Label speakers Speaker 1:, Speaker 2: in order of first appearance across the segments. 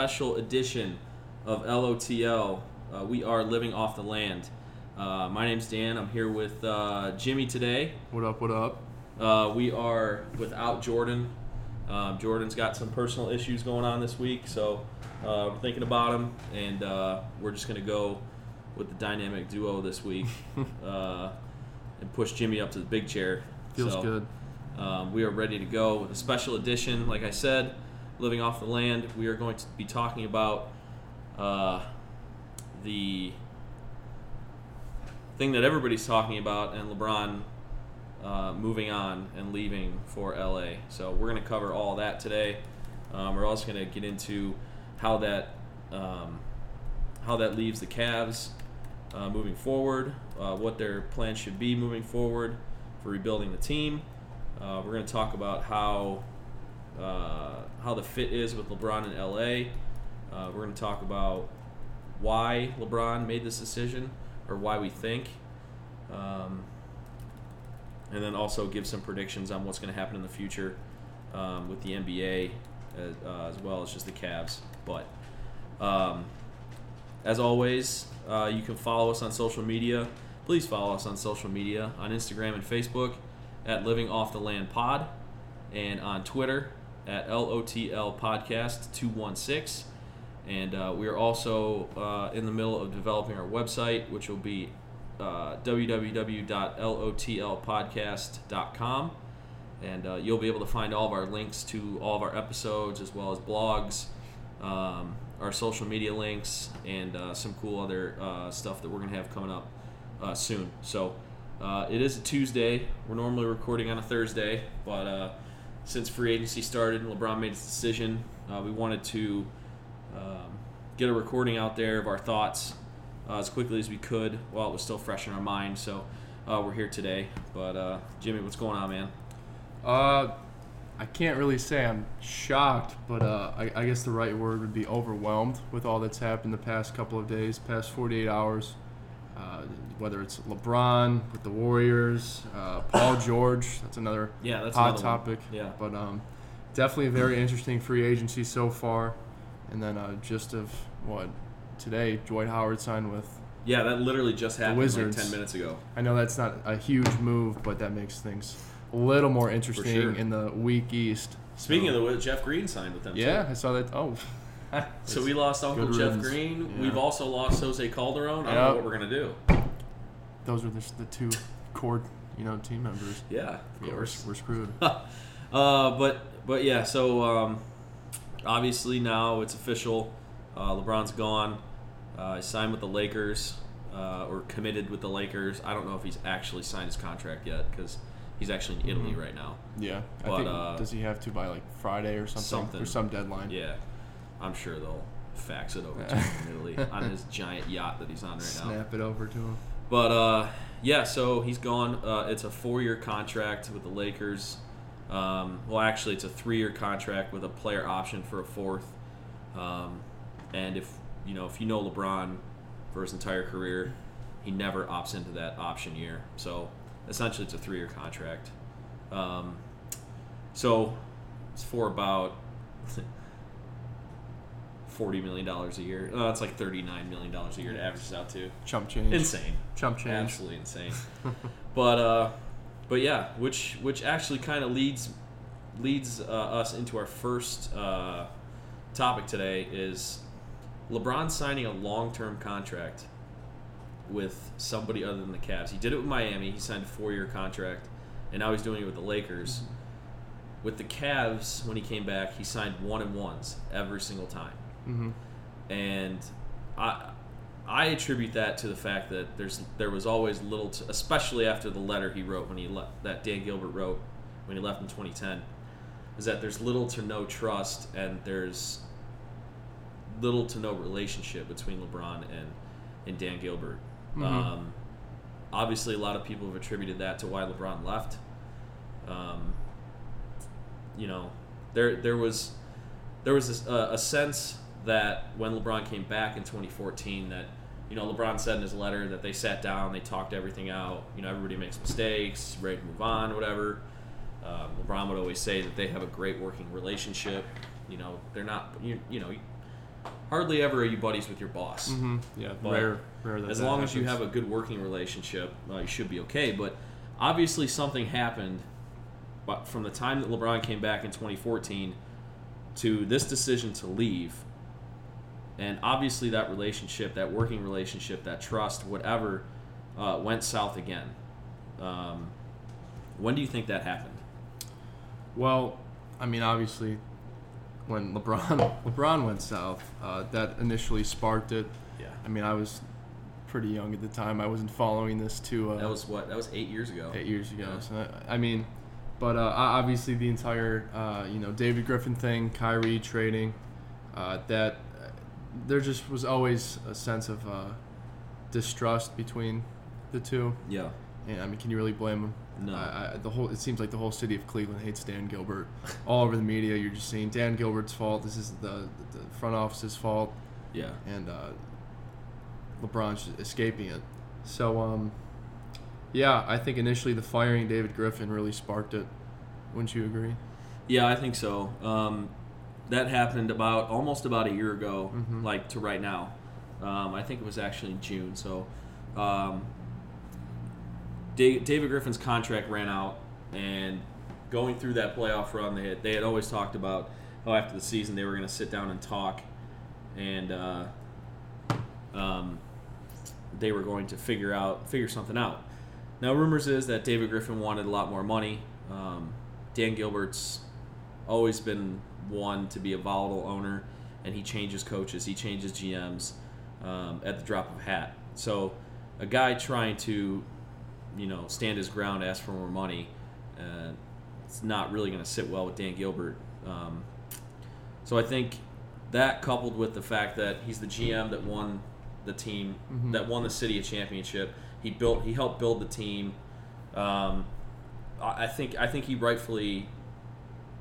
Speaker 1: Special edition of LOTL. Uh, we are living off the land. Uh, my name's Dan. I'm here with uh, Jimmy today.
Speaker 2: What up? What up?
Speaker 1: Uh, we are without Jordan. Um, Jordan's got some personal issues going on this week, so uh, we're thinking about him, and uh, we're just gonna go with the dynamic duo this week uh, and push Jimmy up to the big chair.
Speaker 2: Feels
Speaker 1: So,
Speaker 2: good.
Speaker 1: Um, we are ready to go with a special edition. Like I said, living off the land. We are going to be talking about uh, the thing that everybody's talking about, and LeBron uh, moving on and leaving for LA. So we're going to cover all that today. Um, we're also going to get into how that um, how that leaves the Cavs uh, moving forward, uh, what their plan should be moving forward for rebuilding the team. Uh, we're going to talk about how uh, how the fit is with LeBron in LA. Uh, we're going to talk about why LeBron made this decision or why we think. Um, and then also give some predictions on what's going to happen in the future um, with the NBA as, uh, as well as just the Cavs. But um, as always, uh, you can follow us on social media. Please follow us on social media on Instagram and Facebook at Living Off the Land Pod and on Twitter at LOTL Podcast 216. And uh, we are also uh, in the middle of developing our website, which will be uh, www.lotlpodcast.com. And uh, you'll be able to find all of our links to all of our episodes, as well as blogs, um, our social media links, and uh, some cool other uh, stuff that we're going to have coming up soon. So it is a Tuesday. We're normally recording on a Thursday, but since free agency started and LeBron made his decision, uh, we wanted to um, get a recording out there of our thoughts uh, as quickly as we could while it was still fresh in our mind. So uh, we're here today. But uh, Jimmy, what's going on, man?
Speaker 2: Uh, I can't really say I'm shocked, but uh, I, I guess the right word would be overwhelmed with all that's happened the past couple of days, past 48 hours. Uh, whether it's LeBron with the Warriors, uh, Paul George, that's another
Speaker 1: Yeah, that's
Speaker 2: hot
Speaker 1: another one.
Speaker 2: topic.
Speaker 1: Yeah.
Speaker 2: But um, definitely a very interesting free agency so far. And then uh, just of what today, Dwight Howard signed with.
Speaker 1: Yeah, that literally just happened like
Speaker 2: Wizards.
Speaker 1: 10 minutes ago.
Speaker 2: I know that's not a huge move, but that makes things a little more interesting
Speaker 1: sure.
Speaker 2: in the week East.
Speaker 1: Speaking
Speaker 2: So-
Speaker 1: of the Jeff Green signed with them. too.
Speaker 2: yeah, I saw that. Oh,
Speaker 1: So we lost Uncle
Speaker 2: Good
Speaker 1: Jeff
Speaker 2: riddance.
Speaker 1: Green.
Speaker 2: Yeah.
Speaker 1: We've also lost Jose Calderon. I don't know
Speaker 2: Yep.
Speaker 1: what we're gonna do.
Speaker 2: those are the, the two core, you know, team members.
Speaker 1: Yeah, of
Speaker 2: Yeah, we're, we're screwed.
Speaker 1: uh, but but yeah, so um, obviously now it's official. Uh, LeBron's gone. Uh, he signed with the Lakers uh, or committed with the Lakers. I don't know if he's actually signed his contract yet because he's actually in Italy
Speaker 2: Mhm.
Speaker 1: right now.
Speaker 2: Yeah, I
Speaker 1: But,
Speaker 2: think
Speaker 1: uh,
Speaker 2: does he have to by like Friday or something?
Speaker 1: something.
Speaker 2: There's some deadline.
Speaker 1: Yeah, I'm sure they'll fax it over to him in Italy on his giant yacht that he's on right now.
Speaker 2: Snap it over to him.
Speaker 1: But uh, yeah, so he's gone. Uh, it's a four-year contract with the Lakers. Um, well, actually, it's a three-year contract with a player option for a fourth. Um, and if you know, if you know LeBron for his entire career, he never opts into that option year. So essentially, it's a three-year contract. Um, so it's for about forty million dollars a year. Uh, it's like thirty-nine million dollars a year to average out to.
Speaker 2: Chump change.
Speaker 1: Insane
Speaker 2: Chump change.
Speaker 1: absolutely insane. but uh, but yeah, which which actually kind of leads leads uh, us into our first uh, topic today is LeBron signing a long term contract with somebody other than the Cavs. He did it with Miami. He signed a four year contract, and now he's doing it with the Lakers. With the Cavs, when he came back, he signed one and ones every single time
Speaker 2: hmm
Speaker 1: and I I attribute that to the fact that there's there was always little, to, especially after the letter he wrote when he left that Dan Gilbert wrote when he left in 2010, is that there's little to no trust and there's little to no relationship between LeBron and and Dan Gilbert.
Speaker 2: Mhm.
Speaker 1: Um, obviously, a lot of people have attributed that to why LeBron left. Um, you know, there there was there was this, uh, a sense that when LeBron came back in 2014 that you know LeBron said in his letter that they sat down they talked everything out you know everybody makes mistakes ready to move on whatever Um, LeBron would always say that they have a great working relationship. You know, they're not. You, you know, hardly ever are you buddies with your boss.
Speaker 2: Mm-hmm. Yeah,
Speaker 1: But
Speaker 2: rare, rare that
Speaker 1: As
Speaker 2: that
Speaker 1: long as you have a good working relationship, uh, you should be okay. But obviously, something happened. But from the time that LeBron came back in 2014 to this decision to leave, and obviously that relationship, that working relationship, that trust, whatever, uh, went south again. Um, when do you think that happened?
Speaker 2: Well, I mean, obviously, when LeBron LeBron went south, uh, that initially sparked it.
Speaker 1: Yeah,
Speaker 2: I mean, I was pretty young at the time. I wasn't following this too. Uh,
Speaker 1: that was what that was eight years ago.
Speaker 2: eight years ago.
Speaker 1: Yeah.
Speaker 2: So I, I mean, but uh, obviously the entire uh, you know David Griffin thing, Kyrie trading, uh, that there just was always a sense of uh, distrust between the two.
Speaker 1: Yeah,
Speaker 2: And I mean, can you really blame him?
Speaker 1: No.
Speaker 2: I, I, the whole it seems like the whole city of Cleveland hates Dan Gilbert. All over the media, you're just seeing Dan Gilbert's fault. This is the the front office's fault,
Speaker 1: yeah,
Speaker 2: and uh, LeBron's escaping it. So, um, yeah, I think initially the firing David Griffin really sparked it. Wouldn't you agree?
Speaker 1: yeah. I think so. Um, that happened about almost about a year ago,
Speaker 2: Mhm.
Speaker 1: like to right now. Um, I think it was actually in June. So, um, Da- David Griffin's contract ran out, and going through that playoff run, they had, they had always talked about how after the season they were going to sit down and talk, and uh, um, they were going to figure out figure something out. Now, rumors is that David Griffin wanted a lot more money. Um, Dan Gilbert's always been one to be a volatile owner, and he changes coaches, he changes GMs um, at the drop of a hat. So, a guy trying to, you know, stand his ground, ask for more money, uh, it's not really going to sit well with Dan Gilbert. Um, so, I think that coupled with the fact that he's the GM that won the team,
Speaker 2: Mhm.
Speaker 1: that won the city a championship, he built, he helped build the team. Um, I think I think he rightfully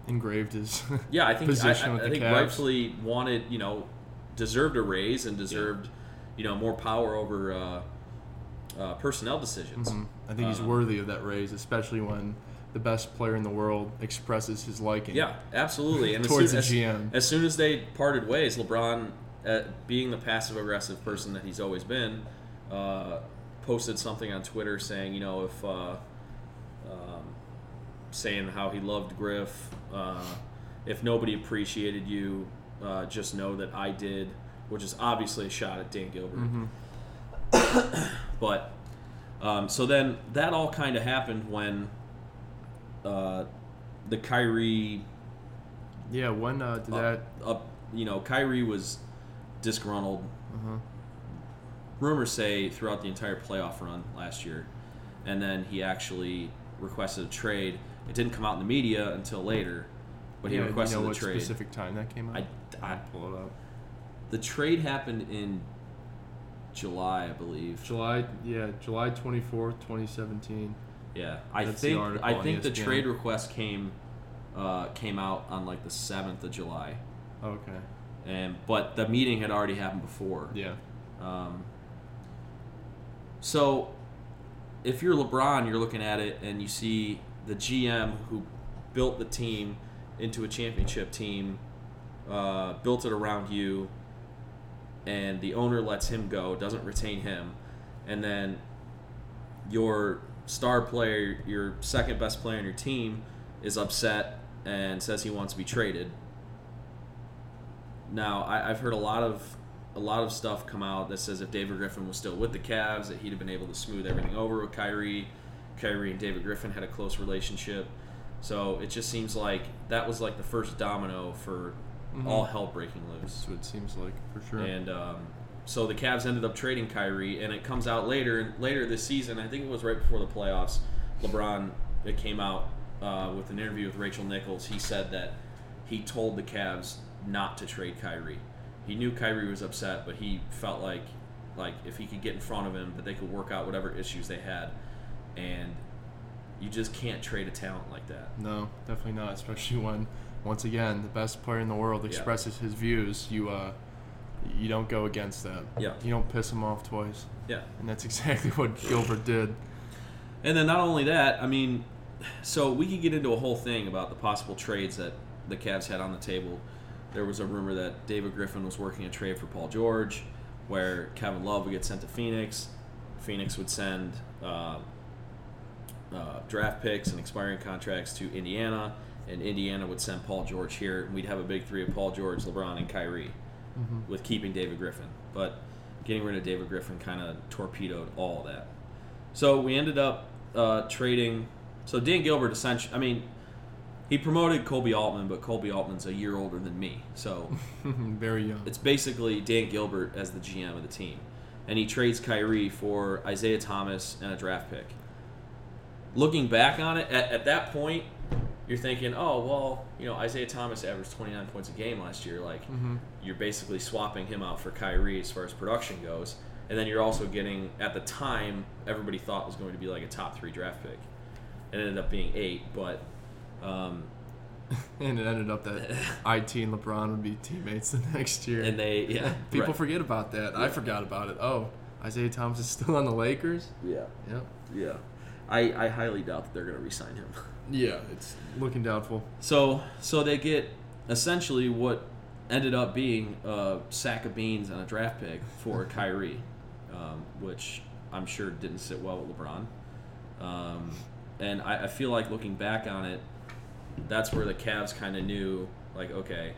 Speaker 2: Engraved his.
Speaker 1: yeah, I think I,
Speaker 2: position
Speaker 1: I,
Speaker 2: with
Speaker 1: I
Speaker 2: the
Speaker 1: think
Speaker 2: Cavs.
Speaker 1: rightfully wanted, you know, deserved a raise and deserved, you know, more power over uh, uh, personnel decisions.
Speaker 2: Mhm. I think he's
Speaker 1: Um,
Speaker 2: worthy of that raise, especially when the best player in the world expresses his liking.
Speaker 1: Yeah, absolutely. And
Speaker 2: Towards
Speaker 1: as,
Speaker 2: the
Speaker 1: soon,
Speaker 2: GM.
Speaker 1: As, as soon as they parted ways, LeBron, uh, being the passive aggressive person that he's always been, uh, posted something on Twitter saying, you know, if uh, saying how he loved Griff, uh, if nobody appreciated you, uh, just know that I did, which is obviously a shot at Dan Gilbert.
Speaker 2: Mhm.
Speaker 1: But um, so then that all kind of happened when uh, the Kyrie
Speaker 2: Yeah. When uh, did
Speaker 1: uh,
Speaker 2: that?
Speaker 1: up, you know, Kyrie was disgruntled.
Speaker 2: Uh-huh.
Speaker 1: Rumors say throughout the entire playoff run last year, and then he actually requested a trade. It didn't come out in the media until later, but he requested
Speaker 2: you know
Speaker 1: a
Speaker 2: what
Speaker 1: trade.
Speaker 2: specific time that came out?
Speaker 1: I, I,
Speaker 2: pull it up.
Speaker 1: the trade happened in July, I believe.
Speaker 2: July, yeah, July twenty fourth, twenty seventeen.
Speaker 1: Yeah, I
Speaker 2: That's
Speaker 1: think I think the trade request came uh, came out on like the seventh of July,
Speaker 2: Okay.
Speaker 1: and but the meeting had already happened before.
Speaker 2: Yeah.
Speaker 1: Um, so, if you're LeBron, you're looking at it and you see the GM who built the team into a championship team, uh, built it around you, and the owner lets him go, doesn't retain him, and then your star player, your second best player on your team, is upset and says he wants to be traded. Now, I, I've heard a lot of a lot of stuff come out that says if David Griffin was still with the Cavs, that he'd have been able to smooth everything over with Kyrie. Kyrie and David Griffin had a close relationship, so it just seems like that was like the first domino for
Speaker 2: Mhm.
Speaker 1: all hell breaking loose.
Speaker 2: That's what it seems like for sure.
Speaker 1: And um, so the Cavs ended up trading Kyrie, and it comes out later later this season. I think it was right before the playoffs. LeBron it came out uh, with an interview with Rachel Nichols. He said that he told the Cavs not to trade Kyrie. He knew Kyrie was upset, but he felt like like if he could get in front of him, that they could work out whatever issues they had. And you just can't trade a talent like that.
Speaker 2: no, definitely not. Especially when, once again, the best player in the world
Speaker 1: Yeah.
Speaker 2: expresses his views. You uh, you don't go against that.
Speaker 1: Yeah.
Speaker 2: You don't piss him off twice.
Speaker 1: Yeah.
Speaker 2: And that's exactly what Gilbert did.
Speaker 1: And then not only that, I mean, so we could get into a whole thing about the possible trades that the Cavs had on the table. There was a rumor that David Griffin was working a trade for Paul George, where Kevin Love would get sent to Phoenix. Phoenix would send uh, uh, draft picks and expiring contracts to Indiana, and Indiana would send Paul George here, and we'd have a big three of Paul George, LeBron, and Kyrie, with keeping David Griffin. But getting rid of David Griffin kind of torpedoed all that. So we ended up uh, trading. So Dan Gilbert, essentially, I mean, he promoted Koby Altman, but Koby Altman's a year older than me, so
Speaker 2: Very young.
Speaker 1: it's basically Dan Gilbert as the GM of the team, and he trades Kyrie for Isaiah Thomas and a draft pick. Looking back on it, at, at that point, you're thinking, oh well, you know Isaiah Thomas averaged 29 points a game last year. Like you're basically swapping him out for Kyrie as far as production goes, and then you're also getting at the time everybody thought was going to be like a top three draft pick. It ended up being eight, but um,
Speaker 2: and it ended up that it and LeBron would be teammates the next year.
Speaker 1: and they yeah
Speaker 2: People
Speaker 1: right.
Speaker 2: forget about that. I forgot about it. Oh, Isaiah Thomas is still on the Lakers.
Speaker 1: yeah
Speaker 2: Yep.
Speaker 1: yeah. I, I highly doubt that they're going to re-sign him.
Speaker 2: Yeah, it's looking doubtful.
Speaker 1: So so they get essentially what ended up being a sack of beans and a draft pick for Kyrie, um, which I'm sure didn't sit well with LeBron. Um, and I, I feel like looking back on it, that's where the Cavs kind of knew, like, okay,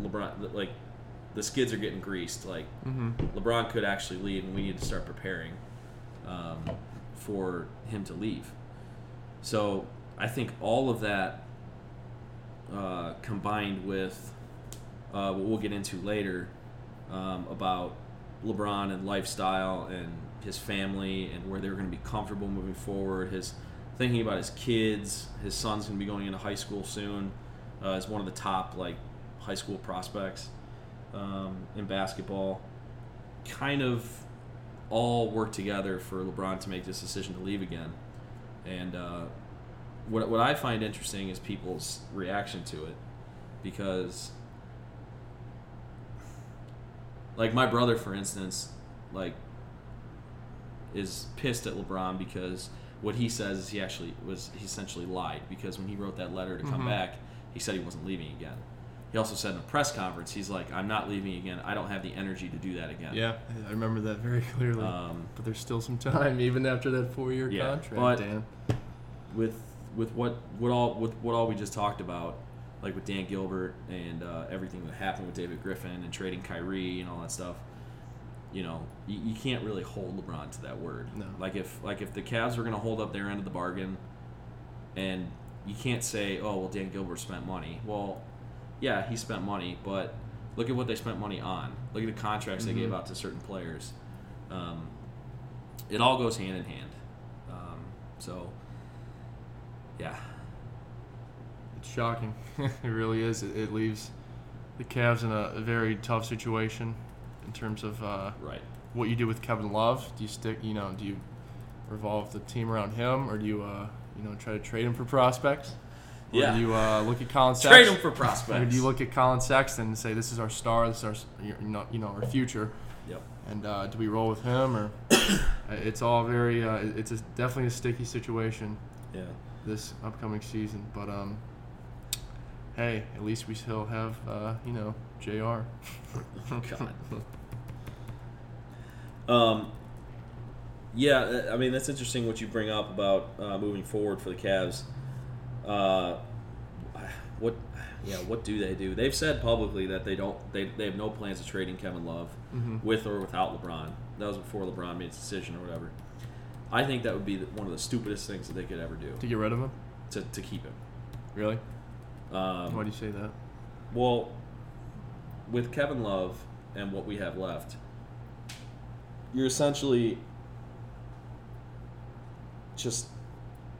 Speaker 1: LeBron, like, the skids are getting greased. Like,
Speaker 2: Mm-hmm.
Speaker 1: LeBron could actually leave, and we need to start preparing um, for him to leave. So I think all of that uh, combined with uh, what we'll get into later um, about LeBron and lifestyle and his family and where they're going to be comfortable moving forward. His thinking about his kids. His son's going to be going into high school soon. Uh, as one of the top like high school prospects um, in basketball. Kind of all work together for LeBron to make this decision to leave again. And uh, what, what I find interesting is people's reaction to it because, like, my brother, for instance, like, is pissed at LeBron because what he says is he actually was, he essentially lied because when he wrote that letter to come
Speaker 2: Mhm.
Speaker 1: back, he said he wasn't leaving again. He also said in a press conference, he's like, I'm not leaving again. I don't have the energy to do that again.
Speaker 2: Yeah, I remember that very clearly.
Speaker 1: Um,
Speaker 2: but there's still some time, even after that four-year
Speaker 1: Yeah,
Speaker 2: contract.
Speaker 1: but-
Speaker 2: Dan.
Speaker 1: with with what what all with what all we just talked about, like with Dan Gilbert and uh, everything that happened with David Griffin and trading Kyrie and all that stuff, you know, you, you can't really hold LeBron to that word.
Speaker 2: No.
Speaker 1: Like if like if the Cavs were going to hold up their end of the bargain, and you can't say, oh well, Dan Gilbert spent money. Well, yeah, he spent money, but look at what they spent money on. Look at the contracts they gave
Speaker 2: Mhm.
Speaker 1: out to certain players. Um, it all goes hand in hand. Um, so, yeah,
Speaker 2: It's shocking. it really is. It, it leaves the Cavs in a, a very tough situation in terms of uh,
Speaker 1: right.
Speaker 2: what you do with Kevin Love. Do you stick? You know, do you revolve the team around him, or do you, uh, you know, try to trade him for prospects?
Speaker 1: Yeah.
Speaker 2: you uh, look at Collin Sexton?
Speaker 1: Trade him for
Speaker 2: Or
Speaker 1: prospects.
Speaker 2: do you look at Collin Sexton and say this is our star, this is our, you know, you know, our future?
Speaker 1: Yep.
Speaker 2: And uh, do we roll with him, or uh, it's all very? Uh, it's a, definitely a sticky situation
Speaker 1: Yeah.
Speaker 2: this upcoming season. But um, hey, at least we still have uh, you know Jr.
Speaker 1: God. Um. Yeah, uh, I mean that's interesting what you bring up about uh, moving forward for the Cavs. Uh, what, yeah, what do they do? They've said publicly that they don't, they, they have no plans of trading Kevin Love
Speaker 2: Mhm.
Speaker 1: with or without LeBron. That was before LeBron made his decision or whatever. I think that would be the, one of the stupidest things that they could ever do
Speaker 2: to get rid of him.
Speaker 1: to, to keep him.
Speaker 2: Really?
Speaker 1: Um,
Speaker 2: Why do you say that?
Speaker 1: Well, with Kevin Love and what we have left, you're essentially just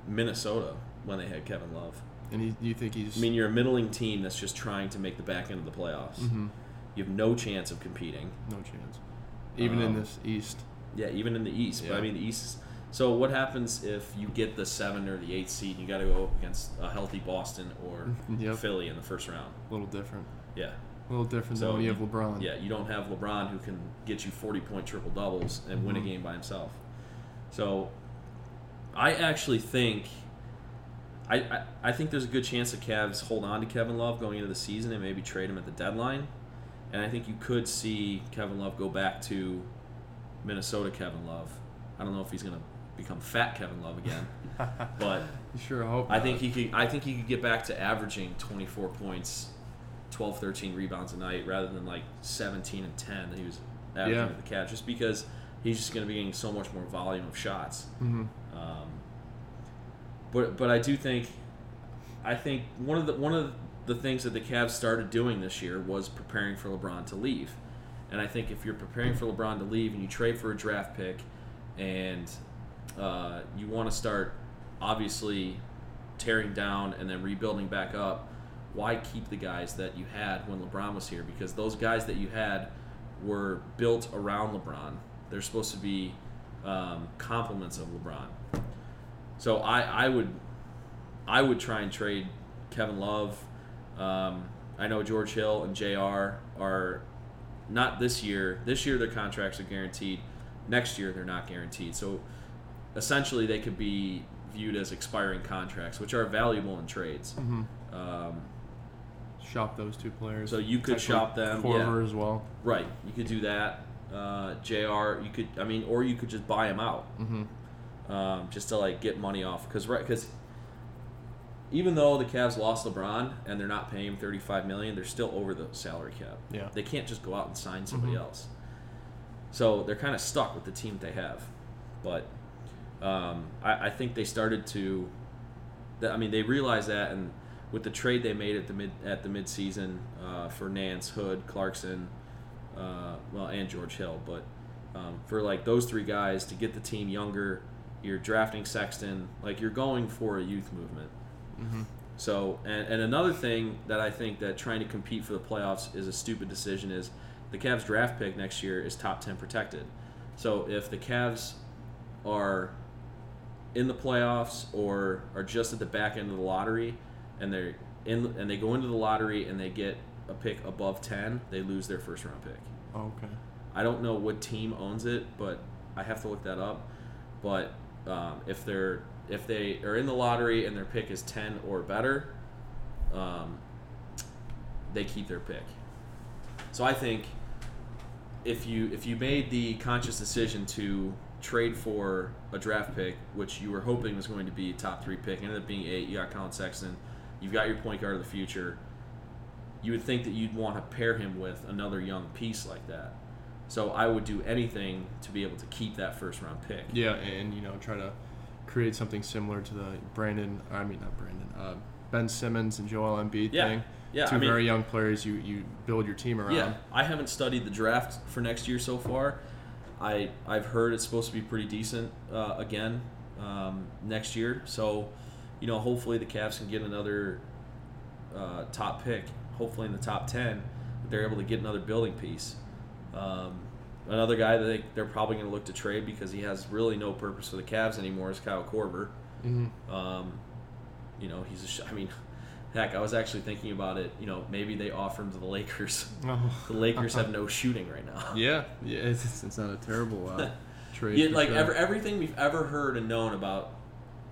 Speaker 1: Minnesota when they had Kevin Love.
Speaker 2: And he, you think he's?
Speaker 1: I mean, you're a middling team that's just trying to make the back end of the playoffs.
Speaker 2: Mhm.
Speaker 1: You have no chance of competing.
Speaker 2: no chance. Even in
Speaker 1: Um,
Speaker 2: this East.
Speaker 1: Yeah, even in the East. But I mean, the East. Is, so what happens if you get the seven or the eight seed? and You got to go up against a healthy Boston or
Speaker 2: Yep.
Speaker 1: Philly in the first round.
Speaker 2: A little different.
Speaker 1: Yeah.
Speaker 2: A little different
Speaker 1: So
Speaker 2: than when you
Speaker 1: you-
Speaker 2: have LeBron.
Speaker 1: Yeah, you don't have LeBron who can get you 40 point triple doubles and win a
Speaker 2: Mhm.
Speaker 1: game by himself. So I actually think I, I, I think there's a good chance the Cavs hold on to Kevin Love going into the season and maybe trade him at the deadline. And I think you could see Kevin Love go back to Minnesota Kevin Love. I don't know if he's going to become fat Kevin Love again, but
Speaker 2: You sure hope.
Speaker 1: I
Speaker 2: not.
Speaker 1: think he could I think he could get back to averaging 24 points, 12 13 rebounds a night rather than like 17 and 10 that he was averaging
Speaker 2: Yeah.
Speaker 1: with the Cavs just because he's just going to be getting so much more volume of shots.
Speaker 2: Mhm.
Speaker 1: Um, but but I do think, I think one of the one of the things that the Cavs started doing this year was preparing for LeBron to leave, and I think if you're preparing for LeBron to leave and you trade for a draft pick, and uh, you want to start obviously tearing down and then rebuilding back up, why keep the guys that you had when LeBron was here? Because those guys that you had were built around LeBron. They're supposed to be um, complements of LeBron. So I, I would I would try and trade Kevin Love. Um, I know George Hill and Jr. are not this year. This year their contracts are guaranteed. Next year they're not guaranteed. So essentially they could be viewed as expiring contracts, which are valuable in trades.
Speaker 2: Mhm.
Speaker 1: Um,
Speaker 2: shop those two players.
Speaker 1: So you could shop them,
Speaker 2: Korver as well.
Speaker 1: right, you could do that. Uh, Jr. You could, I mean, or you could just buy him out.
Speaker 2: Mm-hmm.
Speaker 1: Um, just to like get money off because right because even though the Cavs lost LeBron and they're not paying him 35 million, they're still over the salary cap.
Speaker 2: Yeah.
Speaker 1: They can't just go out and sign somebody
Speaker 2: Mhm.
Speaker 1: else. So they're kind of stuck with the team they have. But um, I, I think they started to. that- I mean, they realized that, and with the trade they made at the mid at the midseason uh, for Nance, Hood, Clarkson, uh, well, and George Hill, but um, for like those three guys to get the team younger, you're drafting Sexton, like you're going for a youth movement.
Speaker 2: Mm-hmm.
Speaker 1: So, and, and another thing that I think that trying to compete for the playoffs is a stupid decision is the Cavs draft pick next year is top 10 protected. So if the Cavs are in the playoffs or are just at the back end of the lottery and they're in and they go into the lottery and they get a pick above 10, they lose their first round pick.
Speaker 2: Okay.
Speaker 1: I don't know what team owns it, but I have to look that up. But um, if they're if they are in the lottery and their pick is ten or better, um, they keep their pick. So I think if you if you made the conscious decision to trade for a draft pick, which you were hoping was going to be a top three pick, ended up being eight. You got Collin Sexton. You've got your point guard of the future. You would think that you'd want to pair him with another young piece like that. So I would do anything to be able to keep that first round pick.
Speaker 2: Yeah, and you know, try to create something similar to the Brandon. I mean, not Brandon. Uh, Ben Simmons and Joel Embiid
Speaker 1: Yeah.
Speaker 2: thing.
Speaker 1: Yeah,
Speaker 2: Two
Speaker 1: I mean,
Speaker 2: very young players. You you build your team around.
Speaker 1: Yeah, I haven't studied the draft for next year so far. I I've heard it's supposed to be pretty decent uh, again um, next year. So, you know, hopefully the Cavs can get another uh, top pick. Hopefully in the top ten, they're able to get another building piece. Um, another guy that they, they're probably going to look to trade because he has really no purpose for the Cavs anymore is Kyle Korver.
Speaker 2: hmm
Speaker 1: Um, you know, he's a. Sh- I mean, heck, I was actually thinking about it. You know, maybe they offer him to the Lakers.
Speaker 2: Oh.
Speaker 1: The Lakers have no shooting right now.
Speaker 2: Yeah, yeah. It's, it's not a terrible uh, trade.
Speaker 1: Yeah, like
Speaker 2: sure.
Speaker 1: ever, everything we've ever heard and known about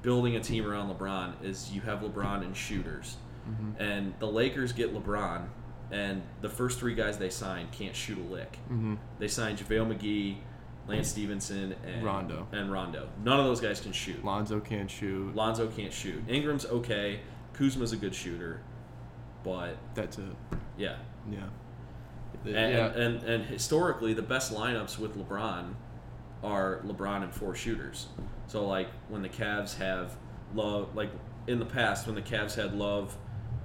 Speaker 1: building a team around LeBron is you have LeBron and shooters,
Speaker 2: Mhm.
Speaker 1: and the Lakers get LeBron, and the first three guys they sign can't shoot a lick.
Speaker 2: Mhm.
Speaker 1: They signed JaVale McGee, Lance Stephenson, and
Speaker 2: Rondo.
Speaker 1: and Rondo. None of those guys can shoot.
Speaker 2: Lonzo can't shoot.
Speaker 1: Lonzo can't shoot. Ingram's okay. Kuzma's a good shooter, but
Speaker 2: That's it.
Speaker 1: yeah,
Speaker 2: Yeah.
Speaker 1: And,
Speaker 2: yeah.
Speaker 1: and, and, and historically, the best lineups with LeBron are LeBron and four shooters. So, like, when the Cavs have Love, like in the past, when the Cavs had Love,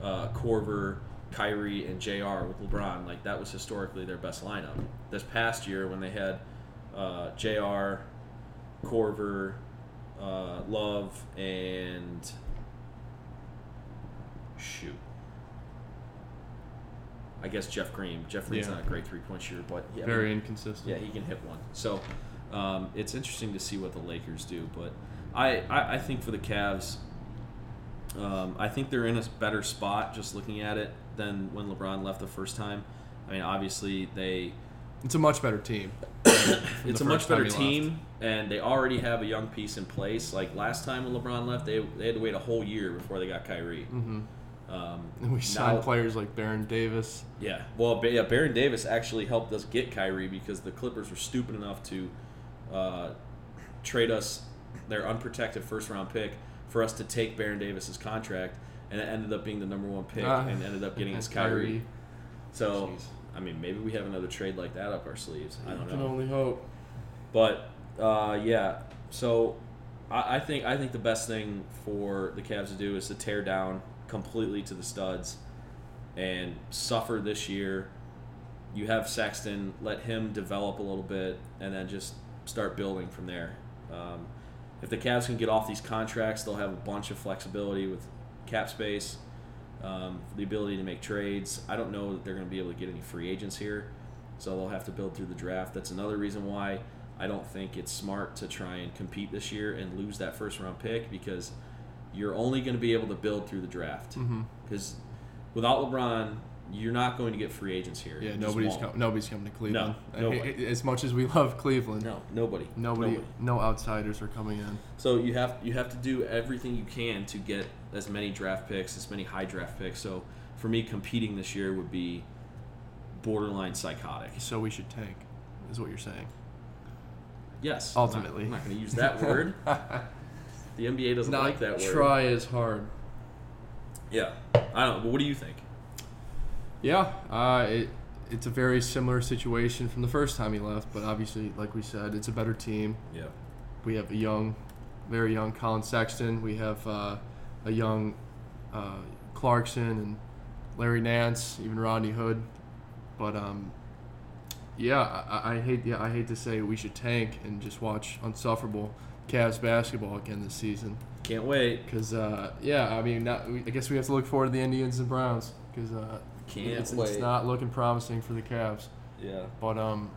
Speaker 1: uh, Korver, Kyrie, and JR with LeBron, like, that was historically their best lineup. This past year, when they had uh, JR, Korver, uh, Love, and shoot. I guess Jeff Green. Jeff Green's
Speaker 2: Yeah.
Speaker 1: not a great three point shooter, but yeah, I
Speaker 2: very
Speaker 1: mean,
Speaker 2: inconsistent.
Speaker 1: yeah, he can hit one. So um, it's interesting to see what the Lakers do. But I, I, I think for the Cavs, um, I think they're in a better spot just looking at it than when LeBron left the first time. I mean, obviously they
Speaker 2: It's a much better team.
Speaker 1: it's a much better
Speaker 2: he left.
Speaker 1: team, and they already have a young piece in place. Like last time when LeBron left, they, they had to wait a whole year before they got Kyrie.
Speaker 2: Mhm.
Speaker 1: Um,
Speaker 2: And we signed
Speaker 1: now-
Speaker 2: players like Baron Davis.
Speaker 1: Yeah, well, yeah, Baron Davis actually helped us get Kyrie because the Clippers were stupid enough to uh, trade us their unprotected first round pick for us to take Baron Davis's contract, and it ended up being the number one pick
Speaker 2: Ah.
Speaker 1: and ended up getting us
Speaker 2: And
Speaker 1: Kyrie. So,
Speaker 2: Jeez.
Speaker 1: I mean, maybe we have another trade like that up our sleeves. I don't
Speaker 2: You can only hope.
Speaker 1: But uh, yeah, so I, I think I think the best thing for the Cavs to do is to tear down completely to the studs and suffer this year. You have Sexton, let him develop a little bit, and then just start building from there. Um, if the Cavs can get off these contracts, they'll have a bunch of flexibility with cap space, um, the ability to make trades. I don't know that they're going to be able to get any free agents here, so they'll have to build through the draft. That's another reason why I don't think it's smart to try and compete this year and lose that first round pick because you're only going to be able to build through the draft. Because without LeBron, you're not going to get free agents here.
Speaker 2: Yeah, nobody's com- nobody's coming to Cleveland.
Speaker 1: No, nobody.
Speaker 2: As much as we love Cleveland,
Speaker 1: No, nobody.
Speaker 2: nobody, no outsiders are coming in.
Speaker 1: So you have you have to do everything you can to get as many draft picks, as many high draft picks. So for me, competing this year would be borderline psychotic.
Speaker 2: So we should tank, is what you're saying.
Speaker 1: Yes.
Speaker 2: Ultimately.
Speaker 1: I'm not, going to use that word. the NBA doesn't
Speaker 2: Not
Speaker 1: like that word.
Speaker 2: try as hard.
Speaker 1: Yeah. I don't. But what do you think?
Speaker 2: Yeah, uh, it, it's a very similar situation from the first time he left, but obviously, like we said, it's a better team.
Speaker 1: Yeah.
Speaker 2: We have a young, very young Collin Sexton. We have uh, a young uh, Clarkson and Larry Nance, even Rodney Hood. But um, yeah, I, I hate yeah I hate to say we should tank and just watch unsufferable Cavs basketball again this season.
Speaker 1: Can't wait.
Speaker 2: Because uh, yeah, I mean, not, I guess we have to look forward to the Indians and Browns because uh,
Speaker 1: Can't
Speaker 2: it's,
Speaker 1: wait.
Speaker 2: it's not looking promising for the Cavs.
Speaker 1: Yeah.
Speaker 2: But um,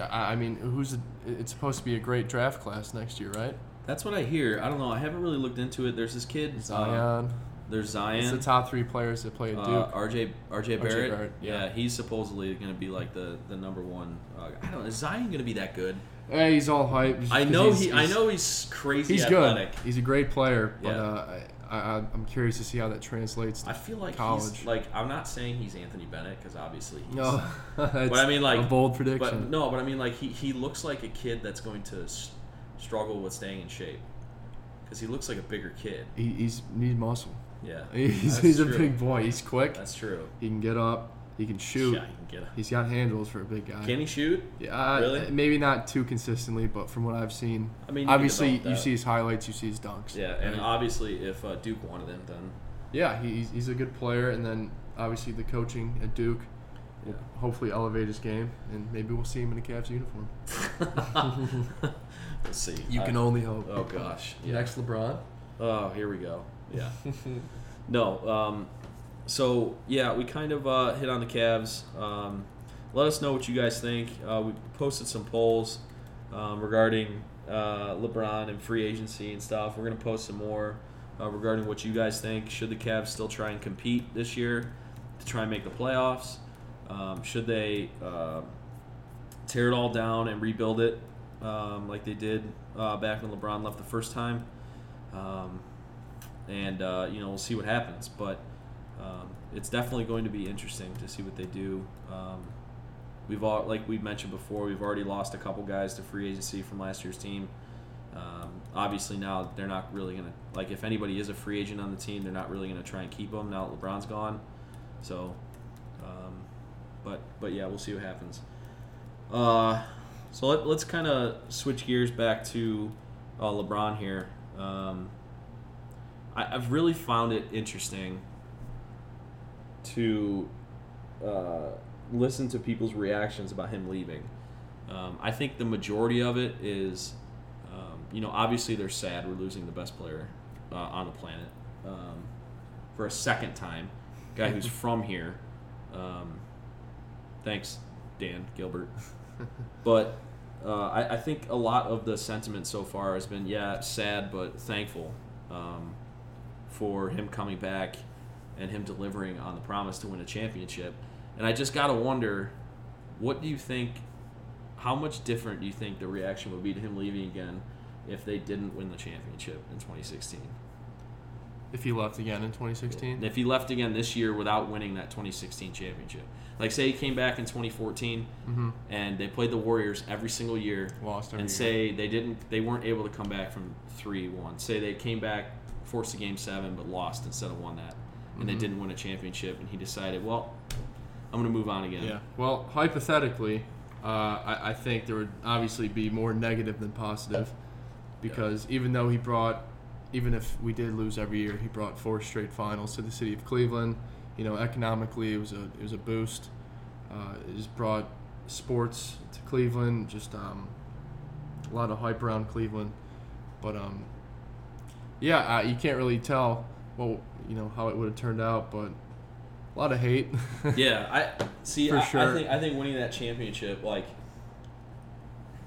Speaker 2: I, I mean, who's the, it's supposed to be a great draft class next year, right?
Speaker 1: That's what I hear. I don't know. I haven't really looked into it. There's this kid. uh,
Speaker 2: Zion.
Speaker 1: there's
Speaker 2: it's
Speaker 1: Zion.
Speaker 2: the top three players that play at Duke.
Speaker 1: Uh, RJ RJ Barrett.
Speaker 2: Barrett,
Speaker 1: yeah.
Speaker 2: yeah.
Speaker 1: he's supposedly going to be like the the number one. Uh, I don't. Know, is Zion going to be that good?
Speaker 2: hey, he's all hype.
Speaker 1: I know
Speaker 2: he's-
Speaker 1: he. I know he's crazy
Speaker 2: He's
Speaker 1: athletic.
Speaker 2: good. He's a great player, but
Speaker 1: Yeah.
Speaker 2: uh, I, I, I'm curious to see how that translates. To
Speaker 1: I feel like
Speaker 2: college.
Speaker 1: he's like. I'm not saying he's Anthony Bennett because obviously. He's,
Speaker 2: no,
Speaker 1: But I mean, like,
Speaker 2: a bold
Speaker 1: But
Speaker 2: prediction.
Speaker 1: no, but I mean, like he, he looks like a kid that's going to struggle with staying in shape because he looks like a bigger kid.
Speaker 2: he, he's needs muscle.
Speaker 1: Yeah,
Speaker 2: He's, he's a big boy. He's quick.
Speaker 1: That's true.
Speaker 2: He can get up. He can shoot.
Speaker 1: Yeah, he can get. A,
Speaker 2: He's got handles for a big guy.
Speaker 1: can he shoot?
Speaker 2: Yeah, uh,
Speaker 1: Really?
Speaker 2: maybe not too consistently, but from what I've seen,
Speaker 1: I mean, you
Speaker 2: obviously you see his highlights, you see his dunks.
Speaker 1: Yeah, and
Speaker 2: Right?
Speaker 1: obviously, if uh, Duke wanted him, then
Speaker 2: yeah, he's, he's a good player, and then obviously the coaching at Duke will
Speaker 1: Yeah.
Speaker 2: hopefully elevate his game, and maybe we'll see him in a Cavs uniform.
Speaker 1: we'll see.
Speaker 2: You
Speaker 1: I-
Speaker 2: can only hope.
Speaker 1: Oh gosh. Yeah.
Speaker 2: Next, LeBron.
Speaker 1: Oh, here we go. Yeah. no. Um, so yeah, we kind of uh, hit on the Cavs. Um, let us know what you guys think. Uh, we posted some polls um, regarding uh, LeBron and free agency and stuff. We're gonna post some more uh, regarding what you guys think. Should the Cavs still try and compete this year to try and make the playoffs? Um, should they uh, tear it all down and rebuild it um, like they did uh, back when LeBron left the first time? Um, and uh, you know we'll see what happens. But um, it's definitely going to be interesting to see what they do. Um, we've all, like we mentioned before, we've already lost a couple guys to free agency from last year's team. Um, obviously now they're not really gonna like if anybody is a free agent on the team, they're not really gonna try and keep them now that LeBron's gone. So, um, but but yeah, we'll see what happens. Uh, so let, let's kind of switch gears back to uh, LeBron here. Um, I, I've really found it interesting to uh, listen to people's reactions about him leaving. Um, I think the majority of it is, um, you know, obviously they're sad we're losing the best player uh, on the planet um, for a second time, guy who's from here. Um, thanks, Dan Gilbert. But uh, I, I think a lot of the sentiment so far has been, yeah, sad but thankful um, for him coming back and him delivering on the promise to win a championship. And I just gotta wonder, what do you think how much different do you think the reaction would be to him leaving again if they didn't win the championship in 2016?
Speaker 2: If he left again in 2016,
Speaker 1: If he left again this year without winning that 2016 championship, like say he came back in 2014
Speaker 2: mm-hmm.
Speaker 1: and they played the Warriors every single year,
Speaker 2: lost
Speaker 1: and
Speaker 2: year.
Speaker 1: say they didn't, they weren't able to come back from three one. Say they came back, forced a game seven, but lost instead of won that, and they
Speaker 2: Mhm.
Speaker 1: didn't win a championship, and he decided, well, I'm gonna move on again.
Speaker 2: Yeah. Well, hypothetically, uh, I, I think there would obviously be more negative than positive, because even though he brought, even if we did lose every year, he brought four straight finals to the city of Cleveland. You know, economically, it was a it was a boost. Uh, it just brought sports to Cleveland. Just um, a lot of hype around Cleveland, but um, yeah, uh, you can't really tell well, you know, how it would have turned out, but a lot of hate.
Speaker 1: yeah, I see.
Speaker 2: For
Speaker 1: I, I think I think winning that championship, like,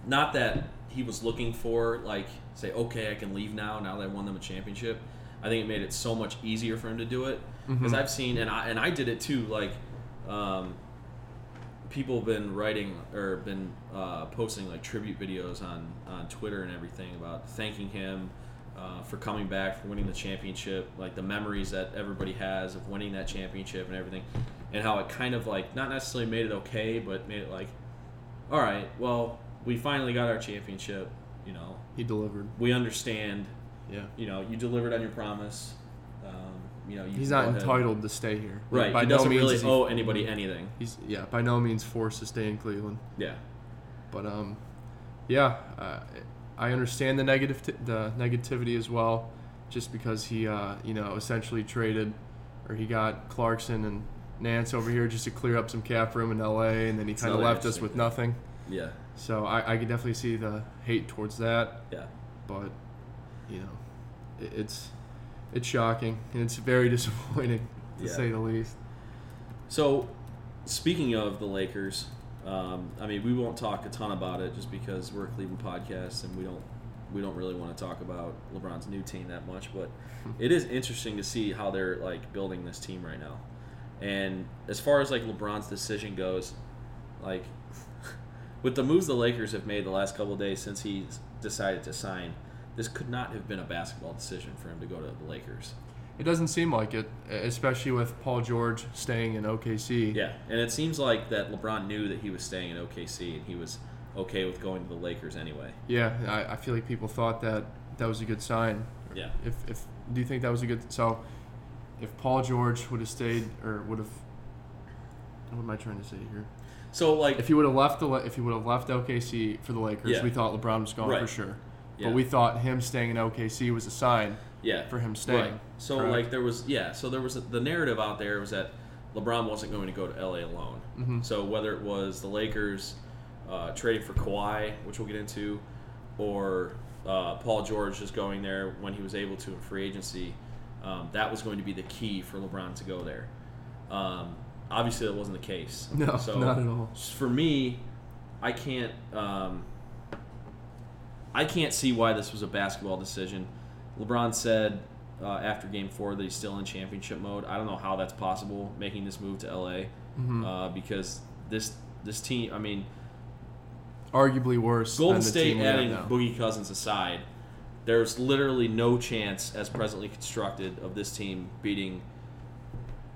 Speaker 1: not that he was looking for, like, say, okay, I can leave now. Now that I won them a championship, I think it made it so much easier for him to do it. Because
Speaker 2: Mhm.
Speaker 1: I've seen, and I and I did it too. Like, um, people have been writing or been uh, posting like tribute videos on on Twitter and everything about thanking him. Uh, for coming back, for winning the championship, like the memories that everybody has of winning that championship and everything, and how it kind of like not necessarily made it okay, but made it like, all right, well, we finally got our championship. You know,
Speaker 2: he delivered.
Speaker 1: we understand.
Speaker 2: Yeah.
Speaker 1: You know, you delivered on your promise. Um, you know, you
Speaker 2: He's not
Speaker 1: go ahead-
Speaker 2: entitled to stay here.
Speaker 1: Right.
Speaker 2: By
Speaker 1: he
Speaker 2: no
Speaker 1: doesn't
Speaker 2: means
Speaker 1: really
Speaker 2: is he-
Speaker 1: owe anybody anything.
Speaker 2: He's yeah, by no means forced to stay in Cleveland.
Speaker 1: Yeah.
Speaker 2: But um, yeah, uh, I understand the negative t- the negativity as well, just because he uh, you know essentially traded, or he got Clarkson and Nance over here just to clear up some cap room in L.A. and then he kind of left us with nothing.
Speaker 1: Yeah.
Speaker 2: So I, I could definitely see the hate towards that.
Speaker 1: Yeah.
Speaker 2: But you know, it, it's it's shocking and it's very disappointing to
Speaker 1: Yeah.
Speaker 2: say the least.
Speaker 1: So, speaking of the Lakers, um, I mean, we won't talk a ton about it just because we're a Cleveland podcast and we don't we don't really want to talk about LeBron's new team that much. But it is interesting to see how they're like building this team right now. And as far as like LeBron's decision goes, like with the moves the Lakers have made the last couple days since he decided to sign, this could not have been a basketball decision for him to go to the Lakers.
Speaker 2: It doesn't seem like it, especially with Paul George staying in OKC.
Speaker 1: Yeah, and it seems like that LeBron knew that he was staying in OKC and he was okay with going to the Lakers anyway.
Speaker 2: Yeah, I, I feel like people thought that that was a good sign.
Speaker 1: Yeah.
Speaker 2: If, if do you think that was a good so? If Paul George would have stayed or would have, what am I trying to say here?
Speaker 1: So like,
Speaker 2: If he would have left the if he would have left OKC for the Lakers,
Speaker 1: Yeah.
Speaker 2: we thought LeBron was gone
Speaker 1: Right.
Speaker 2: for sure.
Speaker 1: yeah,
Speaker 2: But we thought him staying in OKC was a sign
Speaker 1: yeah,
Speaker 2: for him staying.
Speaker 1: right. So
Speaker 2: correct?
Speaker 1: like there was yeah, so there was a, the narrative out there was that LeBron wasn't going to go to LA alone.
Speaker 2: Mhm.
Speaker 1: So whether it was the Lakers uh, trading for Kawhi, which we'll get into, or uh, Paul George just going there when he was able to in free agency, um, that was going to be the key for LeBron to go there. Um, obviously, that wasn't the case.
Speaker 2: No,
Speaker 1: so
Speaker 2: not at all.
Speaker 1: For me, I can't. Um, I can't see why this was a basketball decision. LeBron said uh, after Game Four that he's still in championship mode. I don't know how that's possible, making this move to LA,
Speaker 2: Mhm.
Speaker 1: uh, because this this team. I mean,
Speaker 2: Arguably worse.
Speaker 1: Golden
Speaker 2: than the
Speaker 1: State adding. Boogie Cousins aside, there's literally no chance, as presently constructed, of this team beating.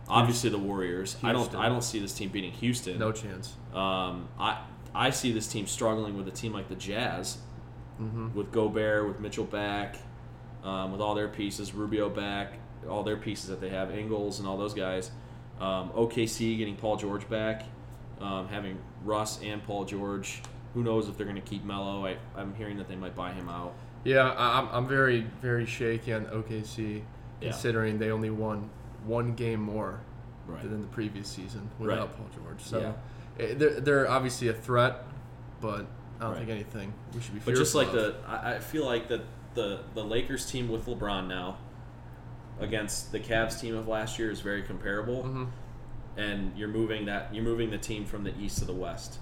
Speaker 1: Obviously, the Warriors. I don't. I don't see this team beating Houston.
Speaker 2: No chance.
Speaker 1: Um, I I see this team struggling with a team like the Jazz,
Speaker 2: hmm
Speaker 1: with Gobert, with Mitchell back, um, with all their pieces, Rubio back, all their pieces that they have, Ingles and all those guys. Um, OKC getting Paul George back, um, having Russ and Paul George. Who knows if they're going to keep Melo? I, I'm hearing that they might buy him out.
Speaker 2: Yeah, I'm, I'm very, very shaky on OKC,
Speaker 1: Yeah.
Speaker 2: considering they only won one game more
Speaker 1: Right.
Speaker 2: than the previous season without
Speaker 1: Right.
Speaker 2: Paul George. So
Speaker 1: Yeah.
Speaker 2: eh, they're, they're obviously a threat, but I don't
Speaker 1: Right.
Speaker 2: think anything we should be
Speaker 1: But just like
Speaker 2: of.
Speaker 1: the, I, I feel like that the the Lakers team with LeBron now against the Cavs team of last year is very comparable.
Speaker 2: Mhm.
Speaker 1: and you're moving that you're moving the team from the east to the west.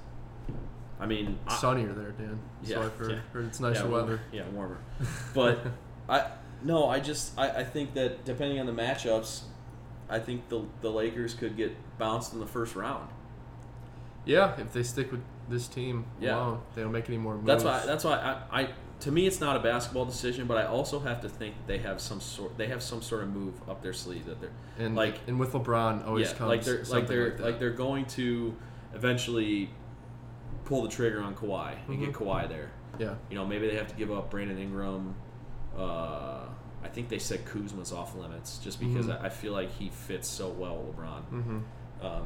Speaker 1: I mean, I,
Speaker 2: sunnier there, Dan.
Speaker 1: Yeah,
Speaker 2: for,
Speaker 1: yeah.
Speaker 2: for it's nicer
Speaker 1: yeah, war-
Speaker 2: weather.
Speaker 1: Yeah, warmer. But I no, I just I, I think that depending on the matchups, I think the the Lakers could get bounced in the first round.
Speaker 2: Yeah, if they stick with this team
Speaker 1: Yeah.
Speaker 2: alone. They don't make any more moves.
Speaker 1: That's why. That's why I, I. To me, it's not a basketball decision, but I also have to think they have some sort. They have some sort of move up their sleeve that they're
Speaker 2: and
Speaker 1: like-
Speaker 2: and with LeBron always
Speaker 1: yeah,
Speaker 2: comes
Speaker 1: like they're like they're
Speaker 2: like,
Speaker 1: like, they're going to eventually pull the trigger on Kawhi and get
Speaker 2: Mhm.
Speaker 1: Kawhi there.
Speaker 2: yeah.
Speaker 1: You know, maybe they have to give up Brandon Ingram. Uh, I think they said Kuzma's off limits just because
Speaker 2: Mhm.
Speaker 1: I, I feel like he fits so well with LeBron
Speaker 2: Mm-hmm.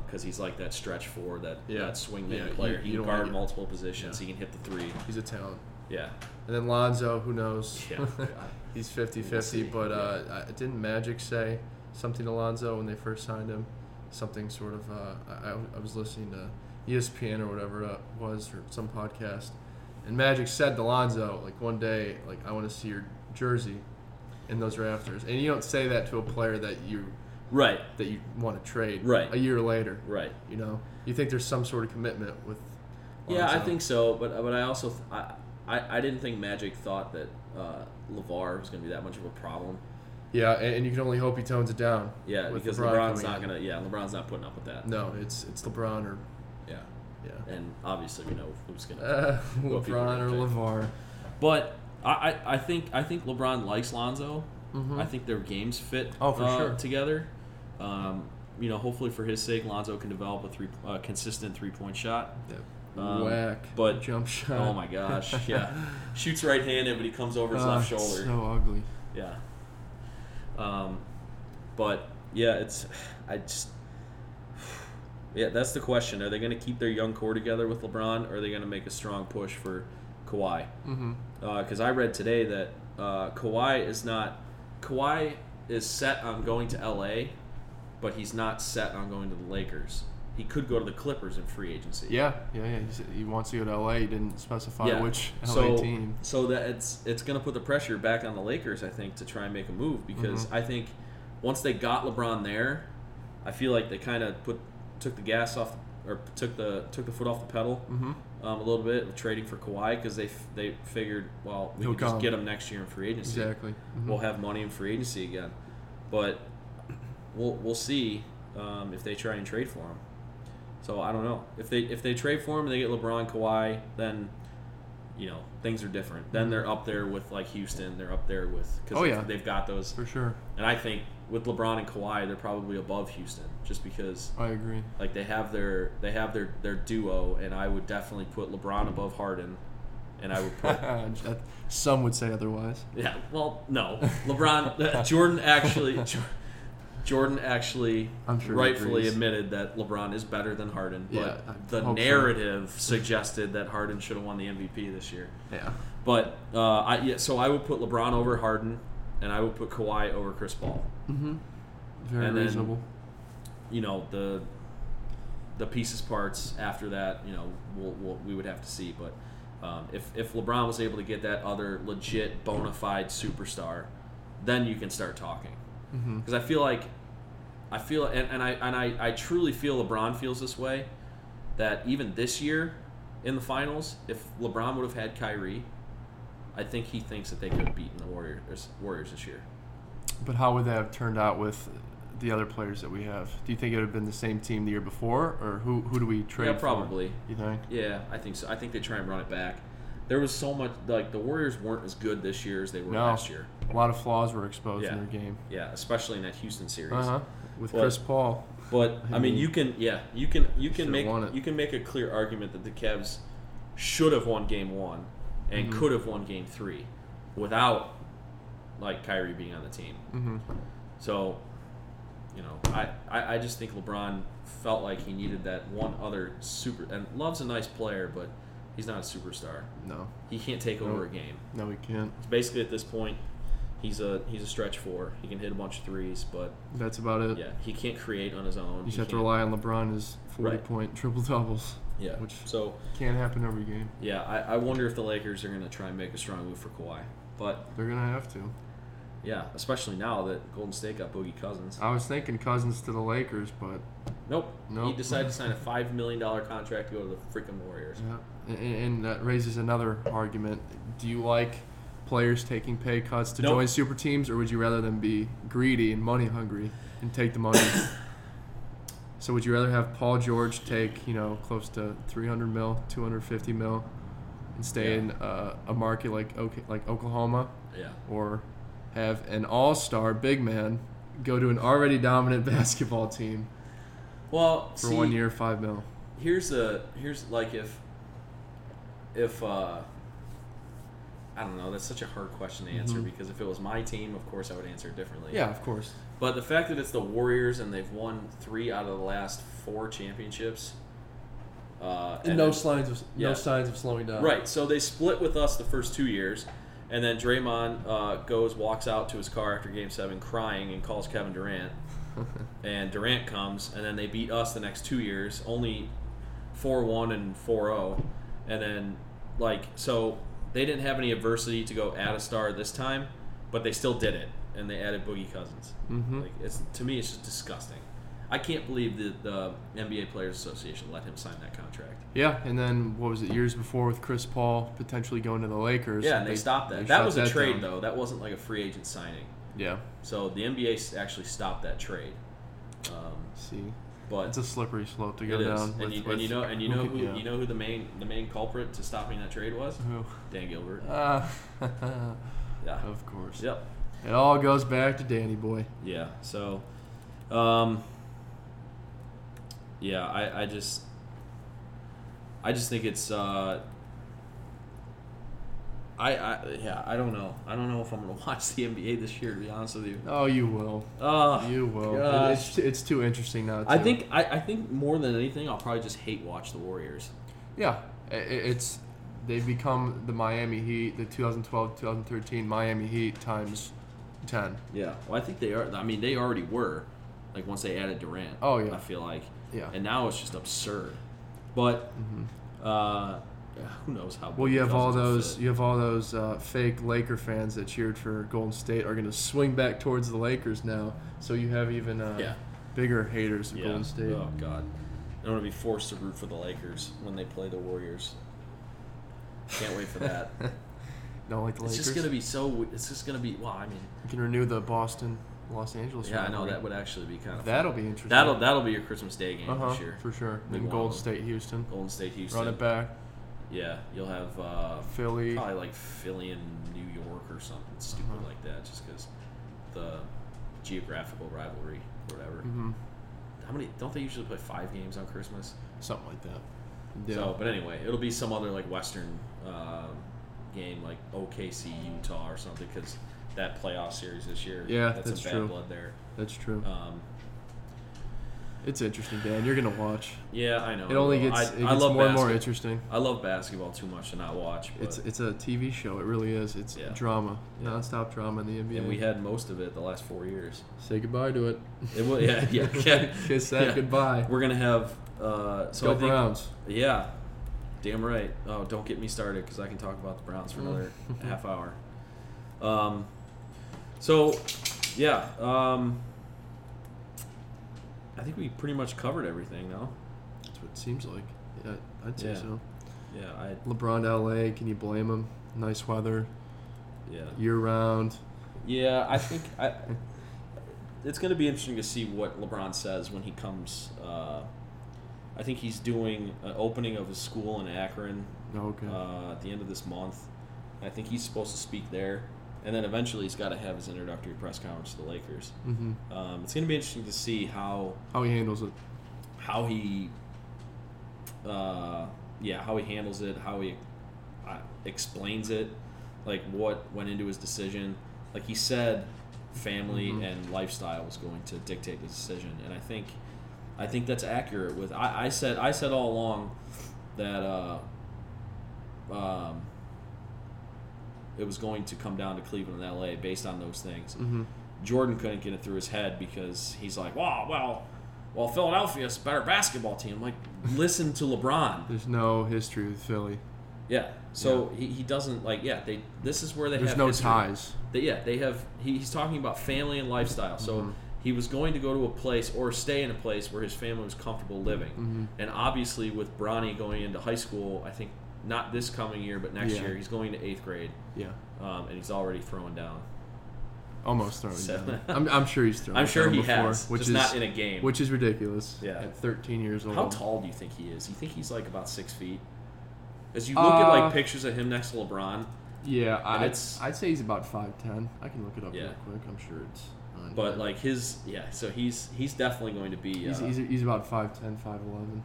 Speaker 1: because he's like that stretch forward, that
Speaker 2: Yeah.
Speaker 1: that swingman
Speaker 2: Yeah,
Speaker 1: player. he
Speaker 2: don't
Speaker 1: can guard
Speaker 2: get-
Speaker 1: multiple positions.
Speaker 2: Yeah.
Speaker 1: He can hit the three.
Speaker 2: He's a talent.
Speaker 1: Yeah.
Speaker 2: And then Lonzo, who knows?
Speaker 1: Yeah.
Speaker 2: He's 50
Speaker 1: We'll
Speaker 2: 50. But uh, I- didn't Magic say something to Lonzo when they first signed him? Something sort of. Uh, I, I was listening to ESPN or whatever it was, or some podcast. And Magic said to Lonzo, like, one day, like, I want to see your jersey in those rafters. And you don't say that to a player that you
Speaker 1: Right.
Speaker 2: that you want to trade
Speaker 1: Right.
Speaker 2: a year later.
Speaker 1: Right.
Speaker 2: You know, you think there's some sort of commitment with.
Speaker 1: Yeah, I think so, but but I also th- I, I I didn't think Magic thought that uh, LaVar was going to be that much of a problem.
Speaker 2: Yeah, and, and you can only hope he tones it down.
Speaker 1: Yeah, because
Speaker 2: LeBron
Speaker 1: LeBron's not
Speaker 2: in.
Speaker 1: to. Yeah, LeBron's not putting up with that.
Speaker 2: No, it's it's LeBron or
Speaker 1: Yeah,
Speaker 2: yeah,
Speaker 1: and obviously we know who's going to.
Speaker 2: uh, LeBron or LaVar.
Speaker 1: But I, I, I think I think LeBron likes Lonzo.
Speaker 2: Mhm.
Speaker 1: I think their games fit
Speaker 2: Oh, for
Speaker 1: uh,
Speaker 2: sure.
Speaker 1: together. Um, you know, hopefully for his sake, Lonzo can develop a three uh, consistent three point shot. Um,
Speaker 2: Whack,
Speaker 1: but-
Speaker 2: jump shot.
Speaker 1: Oh my gosh, yeah, shoots right handed, but he comes over his
Speaker 2: Ah,
Speaker 1: left shoulder.
Speaker 2: So ugly.
Speaker 1: Yeah. Um, but yeah, it's I just yeah, that's the question. Are they going to keep their young core together with LeBron, or are they going to make a strong push for Kawhi?
Speaker 2: Mm-hmm.
Speaker 1: Because I read today that uh, Kawhi is not Kawhi is set on going to LA, but he's not set on going to the Lakers. He could go to the Clippers in free agency.
Speaker 2: Yeah, yeah, yeah. He, he wants to go to LA. He didn't specify
Speaker 1: Yeah.
Speaker 2: which LA
Speaker 1: so,
Speaker 2: team.
Speaker 1: So that it's it's going to put the pressure back on the Lakers, I think, to try and make a move because
Speaker 2: Mhm.
Speaker 1: I think once they got LeBron there, I feel like they kind of put took the gas off or took the took the foot off the pedal
Speaker 2: Mm-hmm.
Speaker 1: um, a little bit trading for Kawhi because they f- they figured well we
Speaker 2: He'll
Speaker 1: can just get him next year in free agency.
Speaker 2: Exactly. Mhm.
Speaker 1: We'll have money in free agency again, but we'll we'll see um, if they try and trade for him. So I don't know if they if they trade for him and they get LeBron, Kawhi, then you know things are different. Then they're up there with like Houston. They're up there with because
Speaker 2: Oh, yeah.
Speaker 1: they've got those.
Speaker 2: For sure.
Speaker 1: And I think with LeBron and Kawhi, they're probably above Houston just because
Speaker 2: I agree.
Speaker 1: like they have their they have their their duo, and I would definitely put LeBron above Harden, and I would put
Speaker 2: Some would say otherwise.
Speaker 1: Yeah, well, no. LeBron, Jordan actually, Jordan actually
Speaker 2: I'm sure
Speaker 1: rightfully admitted that LeBron is better than Harden. But
Speaker 2: Yeah,
Speaker 1: the
Speaker 2: hope so.
Speaker 1: narrative suggested that Harden should have won the MVP this year.
Speaker 2: Yeah.
Speaker 1: But uh, I yeah, so I would put LeBron over Harden, and I would put Kawhi over Chris Paul.
Speaker 2: Mm-hmm. Very
Speaker 1: And then-
Speaker 2: reasonable.
Speaker 1: You know the the pieces parts after that. You know we'll, we'll, we would have to see, but. Um, if, if LeBron was able to get that other legit bona fide superstar, then you can start talking.
Speaker 2: Mm-hmm.
Speaker 1: because I feel like I feel and, and I and I, I truly feel LeBron feels this way that even this year in the finals, if LeBron would have had Kyrie, I think he thinks that they could have beaten the Warriors Warriors this year.
Speaker 2: But how would that have turned out with the other players that we have? Do you think it would have been the same team the year before, or who who do we trade?
Speaker 1: yeah,
Speaker 2: for?
Speaker 1: probably.
Speaker 2: You think?
Speaker 1: Yeah, I think so. I think they try and run it back. There was so much like the Warriors weren't as good this year as they were
Speaker 2: No.
Speaker 1: last year.
Speaker 2: A lot of flaws were exposed
Speaker 1: Yeah.
Speaker 2: in their game.
Speaker 1: Yeah, especially in that Houston series.
Speaker 2: Uh huh. With
Speaker 1: But-
Speaker 2: Chris Paul.
Speaker 1: But
Speaker 2: I
Speaker 1: mean,
Speaker 2: mean,
Speaker 1: you can yeah, you can you can
Speaker 2: should've
Speaker 1: make you can make a clear argument that the Cavs should have won Game One and
Speaker 2: Mhm.
Speaker 1: could have won Game Three without like Kyrie being on the team.
Speaker 2: Mm-hmm.
Speaker 1: So, you know, I, I, I just think LeBron felt like he needed that one other super and Love's a nice player, but he's not a superstar.
Speaker 2: No,
Speaker 1: He can't take over a game.
Speaker 2: no, he can't.
Speaker 1: Basically, at this point, he's a he's a stretch four. He can hit a bunch of threes, but
Speaker 2: That's about it.
Speaker 1: yeah, he can't create on his own.
Speaker 2: You just
Speaker 1: He
Speaker 2: have to rely on LeBron his forty
Speaker 1: Right.
Speaker 2: point triple doubles.
Speaker 1: Yeah.
Speaker 2: which-
Speaker 1: so
Speaker 2: Can't happen every game.
Speaker 1: yeah, I, I wonder if the Lakers are going to try and make a strong move for Kawhi. But
Speaker 2: They're gonna have to.
Speaker 1: yeah, especially now that Golden State got Boogie Cousins.
Speaker 2: I was thinking Cousins to the Lakers, but
Speaker 1: Nope.
Speaker 2: Nope.
Speaker 1: He decided to sign a five million dollar contract to go to the freaking Warriors.
Speaker 2: yeah, and, and that raises another argument. Do you like players taking pay cuts to
Speaker 1: Nope.
Speaker 2: join super teams, or would you rather them be greedy and money hungry and take the money? So would you rather have Paul George take you know close to 300 mil, 250 mil, and stay
Speaker 1: Yeah.
Speaker 2: in uh, a market like OK, like Oklahoma,
Speaker 1: Yeah.
Speaker 2: or have an all-star big man go to an already dominant basketball team
Speaker 1: Well,
Speaker 2: for
Speaker 1: see,
Speaker 2: one year, five mil?
Speaker 1: here's a here's like if if uh I don't know, that's such a hard question to answer
Speaker 2: Mhm.
Speaker 1: because if it was my team, of course I would answer it differently.
Speaker 2: Yeah, of course.
Speaker 1: But the fact that it's the Warriors and they've won three out of the last four championships, uh,
Speaker 2: And no
Speaker 1: then-
Speaker 2: signs of no signs of slowing down.
Speaker 1: Right. So they split with us the first two years, and then Draymond uh, goes, walks out to his car after Game Seven, crying, and calls Kevin Durant. and Durant comes, and then they beat us the next two years, only four one and 4-0. and then like so they didn't have any adversity to go add a star this time, but they still did it, and they added Boogie Cousins.
Speaker 2: Mhm.
Speaker 1: Like it's to me, it's just disgusting. I can't believe that the NBA Players Association let him sign that contract.
Speaker 2: Yeah, and then what was it years before with Chris Paul potentially going to the Lakers?
Speaker 1: Yeah, and they, stopped that.
Speaker 2: they
Speaker 1: That was a trade,
Speaker 2: down.
Speaker 1: though. That wasn't like a free agent signing.
Speaker 2: Yeah.
Speaker 1: So the NBA actually stopped that trade. Um,
Speaker 2: See,
Speaker 1: but
Speaker 2: it's a slippery slope to go down.
Speaker 1: and,
Speaker 2: with-
Speaker 1: you,
Speaker 2: with
Speaker 1: and you know, and you know
Speaker 2: could-
Speaker 1: who you know who the main the main culprit to stopping that trade was?
Speaker 2: Who?
Speaker 1: Dan Gilbert.
Speaker 2: Uh,
Speaker 1: Yeah.
Speaker 2: of course.
Speaker 1: Yep.
Speaker 2: It all goes back to Danny Boy.
Speaker 1: Yeah. So, um, yeah, I, I just, I just think it's, uh, I, I, yeah, I don't know. I don't know if I'm gonna watch the NBA this year. To be honest with you.
Speaker 2: Oh, you will.
Speaker 1: Uh,
Speaker 2: You will.
Speaker 1: Gosh.
Speaker 2: It's, it's too interesting now.
Speaker 1: I think, I, I think more than anything, I'll probably just hate watch the Warriors.
Speaker 2: Yeah, it's they've become the Miami Heat, the 2012-2013 Miami Heat times ten.
Speaker 1: Yeah. Well, I think they are. I mean, they already were. Like once they added Durant.
Speaker 2: Oh, yeah.
Speaker 1: I feel like.
Speaker 2: Yeah.
Speaker 1: And now it's just absurd. But, uh, who knows how?
Speaker 2: Well, you have all those
Speaker 1: fit.
Speaker 2: you have all those uh, fake Laker fans that cheered for Golden State are going to swing back towards the Lakers now. So you have even uh,
Speaker 1: Yeah.
Speaker 2: bigger haters of
Speaker 1: Yeah.
Speaker 2: Golden State.
Speaker 1: Oh God, I'm gonna be forced to root for the Lakers when they play the Warriors. Can't wait for that.
Speaker 2: Don't like the Lakers.
Speaker 1: it's just gonna be so. It's just gonna be. Well, I mean,
Speaker 2: You can renew the Boston, Los Angeles.
Speaker 1: yeah, I know that would actually be kind of.
Speaker 2: That'll be interesting.
Speaker 1: That'll that'll be your Christmas Day game
Speaker 2: uh-huh,
Speaker 1: this year.
Speaker 2: for sure. Then Golden. State, Houston,
Speaker 1: Golden State, Houston.
Speaker 2: run it back.
Speaker 1: Yeah, you'll have uh,
Speaker 2: Philly.
Speaker 1: probably like Philly and New York or something stupid
Speaker 2: Uh-huh.
Speaker 1: like that, just because the geographical rivalry, or whatever.
Speaker 2: hmm
Speaker 1: How many? Don't they usually play five games on Christmas?
Speaker 2: Something like that. Yeah.
Speaker 1: So, but anyway, it'll be some other like Western um game, like OKC Utah or something, because that playoff series this year.
Speaker 2: Yeah,
Speaker 1: that's,
Speaker 2: that's
Speaker 1: some
Speaker 2: true.
Speaker 1: bad blood there.
Speaker 2: That's true.
Speaker 1: Um,
Speaker 2: It's interesting, Dan. You're gonna watch.
Speaker 1: yeah, I know.
Speaker 2: It only gets
Speaker 1: I,
Speaker 2: it
Speaker 1: I
Speaker 2: gets
Speaker 1: love
Speaker 2: more and more interesting.
Speaker 1: I love basketball too much to not watch. But,
Speaker 2: It's it's a TV show. It really is. It's
Speaker 1: Yeah.
Speaker 2: drama,
Speaker 1: Yeah.
Speaker 2: nonstop drama in the NBA.
Speaker 1: and we had most of it the last four years.
Speaker 2: say goodbye to it.
Speaker 1: It will. Yeah, yeah, yeah.
Speaker 2: Kiss that
Speaker 1: Yeah.
Speaker 2: goodbye.
Speaker 1: We're gonna have. Uh, so
Speaker 2: Go
Speaker 1: I think,
Speaker 2: Browns.
Speaker 1: Yeah, damn right. Oh, don't get me started because I can talk about the Browns for another half hour. Um, so, yeah. Um, I think we pretty much covered everything though.
Speaker 2: That's what it seems like. Yeah, I'd say
Speaker 1: Yeah.
Speaker 2: so.
Speaker 1: Yeah, I
Speaker 2: LeBron to LA. Can you blame him? Nice weather,
Speaker 1: yeah
Speaker 2: year round.
Speaker 1: yeah. I think I. It's going to be interesting to see what LeBron says when he comes. Uh, I think he's doing an opening of his school in Akron
Speaker 2: Okay.
Speaker 1: uh, at the end of this month. I think he's supposed to speak there, and then eventually he's got to have his introductory press conference to the Lakers.
Speaker 2: hmm
Speaker 1: Um, it's going to be interesting to see how
Speaker 2: How he handles it.
Speaker 1: how he, uh, yeah, how he handles it, how he uh, explains it, like what went into his decision. Like he said, family
Speaker 2: Mhm.
Speaker 1: and lifestyle was going to dictate the decision, and I think, I think that's accurate. With I, I said I said all along that uh, um, it was going to come down to Cleveland and L.A. based on those things.
Speaker 2: hmm
Speaker 1: Jordan couldn't get it through his head because he's like, "Wow, well, well, Philadelphia's a better basketball team." I'm like, listen to LeBron.
Speaker 2: There's no history with Philly.
Speaker 1: Yeah. So He, he doesn't like. Yeah. They. This is where they
Speaker 2: There's
Speaker 1: have
Speaker 2: no
Speaker 1: history.
Speaker 2: ties.
Speaker 1: They, yeah. They have. He, he's talking about family and lifestyle. So
Speaker 2: Mhm.
Speaker 1: he was going to go to a place or stay in a place where his family was comfortable living.
Speaker 2: hmm
Speaker 1: And obviously, with Bronny going into high school, I think not this coming year, but next
Speaker 2: Yeah.
Speaker 1: year, he's going to eighth grade,
Speaker 2: Yeah.
Speaker 1: um, and he's already throwing down.
Speaker 2: almost throwing
Speaker 1: Seven.
Speaker 2: down. I'm, I'm sure he's thrown.
Speaker 1: I'm sure
Speaker 2: down
Speaker 1: he
Speaker 2: before,
Speaker 1: has,
Speaker 2: which is
Speaker 1: not in a game.
Speaker 2: which is ridiculous.
Speaker 1: Yeah.
Speaker 2: at 13 years old.
Speaker 1: How tall do you think he is? You think he's like about six feet? As you look at like
Speaker 2: Uh,
Speaker 1: pictures of him next to LeBron,
Speaker 2: Yeah, I,
Speaker 1: it's-
Speaker 2: I'd say he's about 5'10. I can look it up
Speaker 1: Yeah.
Speaker 2: real quick. I'm sure it's.
Speaker 1: But like his yeah, so he's he's definitely going to be
Speaker 2: he's,
Speaker 1: uh,
Speaker 2: he's, he's about 5'10, 5'11.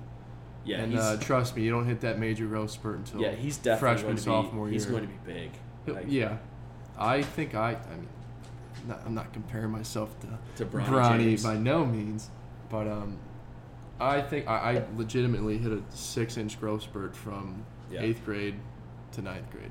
Speaker 1: Yeah
Speaker 2: and
Speaker 1: he's
Speaker 2: uh, trust me, you don't hit that major growth spurt until
Speaker 1: yeah he's definitely
Speaker 2: freshman,
Speaker 1: be
Speaker 2: sophomore
Speaker 1: he's
Speaker 2: year.
Speaker 1: going to be big. Like,
Speaker 2: yeah, I think I. I mean, not, I'm not comparing myself to
Speaker 1: To Bronny
Speaker 2: Bronny by no means, but um, I think I, I legitimately hit a six-inch growth spurt from
Speaker 1: Yeah.
Speaker 2: eighth grade to ninth grade,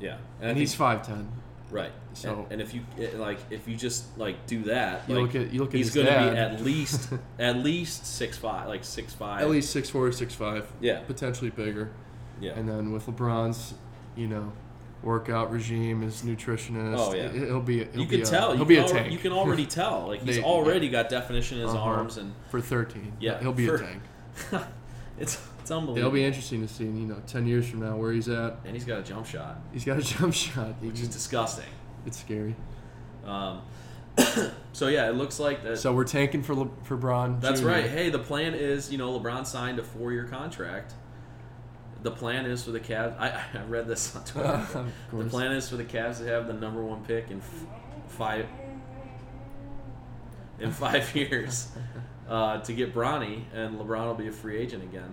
Speaker 1: Yeah,
Speaker 2: and,
Speaker 1: and,
Speaker 2: he's 5'10.
Speaker 1: Right.
Speaker 2: so-
Speaker 1: and, and if you like if you just like do that,
Speaker 2: You
Speaker 1: like
Speaker 2: look at you look at
Speaker 1: he's going to be at least at least six five, like six five.
Speaker 2: at least six four, six five,
Speaker 1: yeah,
Speaker 2: potentially bigger.
Speaker 1: yeah.
Speaker 2: And then with LeBron's, you know, workout regime, his nutritionist,
Speaker 1: Oh, yeah.
Speaker 2: it, will be he'll
Speaker 1: you
Speaker 2: be
Speaker 1: can
Speaker 2: a,
Speaker 1: tell.
Speaker 2: he'll
Speaker 1: You
Speaker 2: be
Speaker 1: can,
Speaker 2: a
Speaker 1: alre-
Speaker 2: tank.
Speaker 1: you can already tell. Like he's
Speaker 2: They-
Speaker 1: already got definition in his
Speaker 2: Uh-huh.
Speaker 1: arms, and
Speaker 2: for 13.
Speaker 1: Yeah,
Speaker 2: he'll be
Speaker 1: for-
Speaker 2: a tank.
Speaker 1: it's it's unbelievable.
Speaker 2: It'll be interesting to see, you know, 10 years from now where he's at.
Speaker 1: and he's got a jump shot,
Speaker 2: He's got a jump shot. He
Speaker 1: which is disgusting.
Speaker 2: it's scary.
Speaker 1: Um, so yeah, it looks like that.
Speaker 2: So we're tanking for Le- for Bron.
Speaker 1: That's
Speaker 2: Jr.
Speaker 1: right. Hey, the plan is, you know, LeBron signed a four-year contract. The plan is for the Cavs. I, I read this on Twitter. the plan is for the Cavs to have the number one pick in f- five in five years uh, to get Bronny, and LeBron will be a free agent again.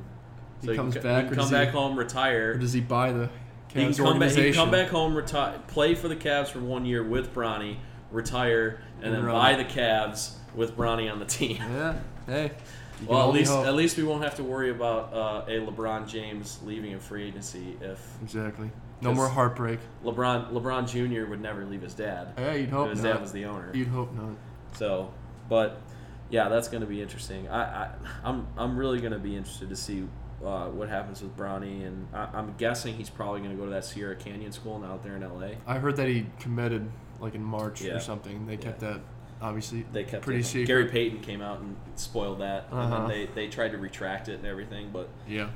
Speaker 2: He
Speaker 1: So
Speaker 2: comes
Speaker 1: can,
Speaker 2: back,
Speaker 1: he can come
Speaker 2: does he-
Speaker 1: back home, retire.
Speaker 2: Or does he buy the
Speaker 1: He can
Speaker 2: Cavs
Speaker 1: come back. He can come back home, retire, play for the Cavs for one year with Bronny, retire, and then buy the Cavs with Bronny on the team.
Speaker 2: Yeah. Hey.
Speaker 1: Well, at least
Speaker 2: hope.
Speaker 1: at least we won't have to worry about uh, a LeBron James leaving in free agency if
Speaker 2: exactly. No more heartbreak.
Speaker 1: LeBron LeBron Jr. would never leave his dad.
Speaker 2: Yeah, you'd hope
Speaker 1: his
Speaker 2: not.
Speaker 1: dad was the owner.
Speaker 2: You'd hope not.
Speaker 1: So, but yeah, that's going to be interesting. I, I I'm I'm really going to be interested to see uh, what happens with Bronny, and I, I'm guessing he's probably going to go to that Sierra Canyon school out there in L.A.
Speaker 2: I heard that he committed like in March
Speaker 1: Yeah.
Speaker 2: or something. They kept
Speaker 1: Yeah.
Speaker 2: that obviously
Speaker 1: They kept
Speaker 2: pretty secret.
Speaker 1: Gary Payton came out and spoiled that, and
Speaker 2: Uh-huh.
Speaker 1: then they, they tried to retract it and everything, but
Speaker 2: Yeah.
Speaker 1: um,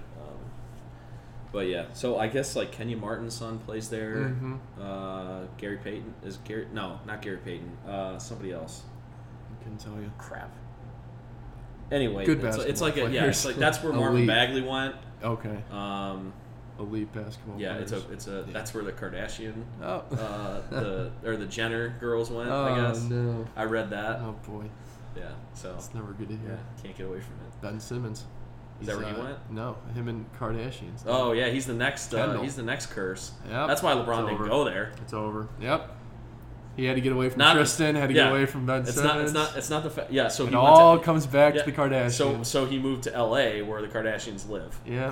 Speaker 1: but yeah. So I guess like Kenyon Martin's son plays there.
Speaker 2: Mm-hmm.
Speaker 1: Uh, Gary Payton is Gary. No, not Gary Payton. Uh, somebody else.
Speaker 2: I couldn't tell you.
Speaker 1: Crap. Anyway,
Speaker 2: Good
Speaker 1: it's, it's like a, yeah, it's like that's where Marvin
Speaker 2: Elite.
Speaker 1: Bagley went.
Speaker 2: Okay.
Speaker 1: Um,
Speaker 2: Elite basketball.
Speaker 1: yeah, it's a it's a
Speaker 2: Yeah.
Speaker 1: that's where the Kardashian,
Speaker 2: Oh.
Speaker 1: uh, the or the Jenner girls went.
Speaker 2: oh
Speaker 1: I guess
Speaker 2: no.
Speaker 1: I read that.
Speaker 2: Oh boy.
Speaker 1: Yeah, so
Speaker 2: It's never good to
Speaker 1: yeah,
Speaker 2: hear.
Speaker 1: can't get away from it.
Speaker 2: Ben Simmons.
Speaker 1: Is that where he
Speaker 2: uh,
Speaker 1: went?
Speaker 2: No, him and Kardashians.
Speaker 1: Oh yeah, he's the next. Uh, he's the next curse.
Speaker 2: Yep.
Speaker 1: That's why LeBron didn't go there.
Speaker 2: It's over. Yep. He had to get away from
Speaker 1: Not-
Speaker 2: Tristan. Had to
Speaker 1: yeah.
Speaker 2: get away from Ben
Speaker 1: It's
Speaker 2: Simmons.
Speaker 1: not. It's not. It's not the fact. Yeah. So
Speaker 2: It
Speaker 1: he
Speaker 2: all
Speaker 1: went
Speaker 2: comes back
Speaker 1: yeah,
Speaker 2: to the Kardashians.
Speaker 1: So so he moved to L.A. where the Kardashians live.
Speaker 2: yeah.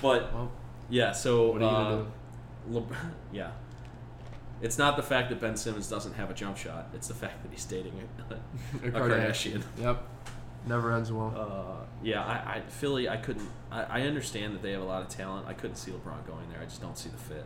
Speaker 1: But
Speaker 2: Well,
Speaker 1: yeah. So
Speaker 2: what are you
Speaker 1: uh,
Speaker 2: gonna do?
Speaker 1: Le- yeah. It's not the fact that Ben Simmons doesn't have a jump shot. It's the fact that he's dating a,
Speaker 2: A
Speaker 1: a Kardashian.
Speaker 2: Yep. Never ends well.
Speaker 1: Uh, yeah, I, I Philly. I couldn't. I, I understand that they have a lot of talent. I couldn't see LeBron going there. I just don't see the fit.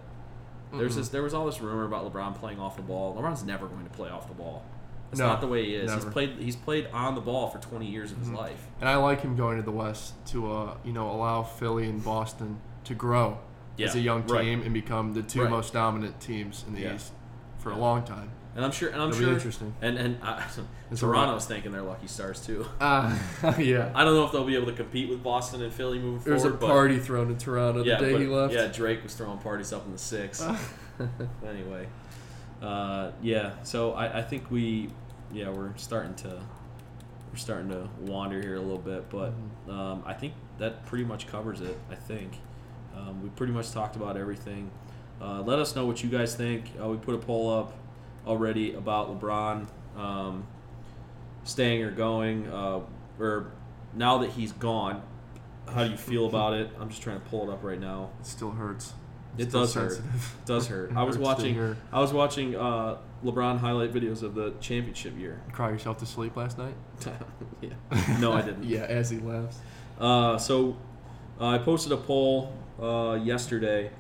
Speaker 1: There's this. There was all this rumor about LeBron playing off the ball. LeBron's never going to play off the ball. It's
Speaker 2: No,
Speaker 1: not the way he is. He's played. He's played on the ball for 20 years of his
Speaker 2: Mhm.
Speaker 1: life.
Speaker 2: And I like him going to the West to, uh, you know, allow Philly and Boston to grow as a young
Speaker 1: right.
Speaker 2: team and become the two
Speaker 1: Right.
Speaker 2: most dominant teams in the
Speaker 1: Yeah.
Speaker 2: East for
Speaker 1: Yeah.
Speaker 2: a long time.
Speaker 1: And I'm sure. And I'm
Speaker 2: It'll be
Speaker 1: sure.
Speaker 2: interesting.
Speaker 1: And and uh, Toronto's thinking they're lucky stars too.
Speaker 2: Uh, yeah.
Speaker 1: I don't know if they'll be able to compete with Boston and Philly moving forward.
Speaker 2: There was a
Speaker 1: forward. but-
Speaker 2: party thrown in Toronto
Speaker 1: yeah,
Speaker 2: the day
Speaker 1: but-
Speaker 2: he left.
Speaker 1: Yeah, Drake was throwing parties up in the six. anyway, uh, yeah. So I, I think we, yeah, we're starting to, we're starting to wander here a little bit, but
Speaker 2: Mhm.
Speaker 1: um, I think that pretty much covers it. I think um, we pretty much talked about everything. Uh, let us know what you guys think. Uh, we put a poll up already about LeBron um, staying or going, uh, or now that he's gone. How do you feel about it? I'm just trying to pull it up right now.
Speaker 2: It still hurts.
Speaker 1: It
Speaker 2: Still
Speaker 1: does hurt. It does hurt. I was watching. I was watching uh, LeBron highlight videos of the championship year.
Speaker 2: Cry yourself to sleep last night?
Speaker 1: yeah. No, I didn't.
Speaker 2: yeah, as he laughs.
Speaker 1: Uh, so uh, I posted a poll uh, yesterday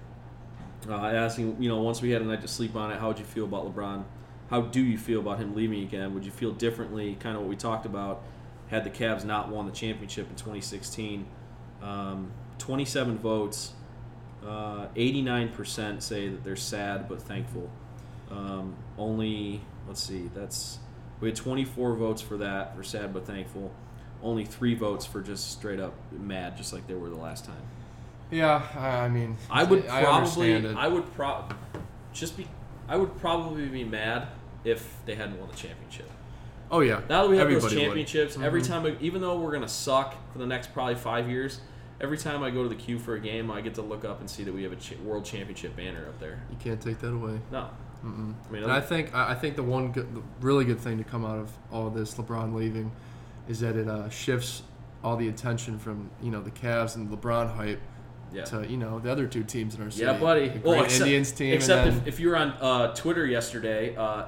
Speaker 1: uh, asking, you know, once we had a night to sleep on it, how would you feel about LeBron? How do you feel about him leaving again? Would you feel differently? Kind of what we talked about. Had the Cavs not won the championship in 2016, um, 27 votes. Uh, 89% say that they're sad but thankful. Um, only let's see, that's we had 24 votes for that for sad but thankful. Only three votes for just straight up mad, just like they were the last time.
Speaker 2: Yeah, I, I mean,
Speaker 1: I would
Speaker 2: I
Speaker 1: probably. I would pro, just be, I would probably be mad if they hadn't won the championship.
Speaker 2: oh yeah,
Speaker 1: Now that we have those
Speaker 2: everybody would.
Speaker 1: championships, every
Speaker 2: Mhm.
Speaker 1: time, I, even though we're gonna suck for the next probably five years, every time I go to the Q for a game, I get to look up and see that we have a world championship banner up there.
Speaker 2: You can't take that away.
Speaker 1: No,
Speaker 2: Mm-mm.
Speaker 1: I mean,
Speaker 2: And I think I I think the one good, the really good thing to come out of all of this LeBron leaving is that it uh, shifts all the attention from you know the Cavs and LeBron hype
Speaker 1: yeah.
Speaker 2: to you know the other two teams in our city.
Speaker 1: Yeah, buddy.
Speaker 2: The
Speaker 1: Well, except,
Speaker 2: Indians team.
Speaker 1: Except
Speaker 2: and then,
Speaker 1: if, if you were on uh, Twitter yesterday, uh,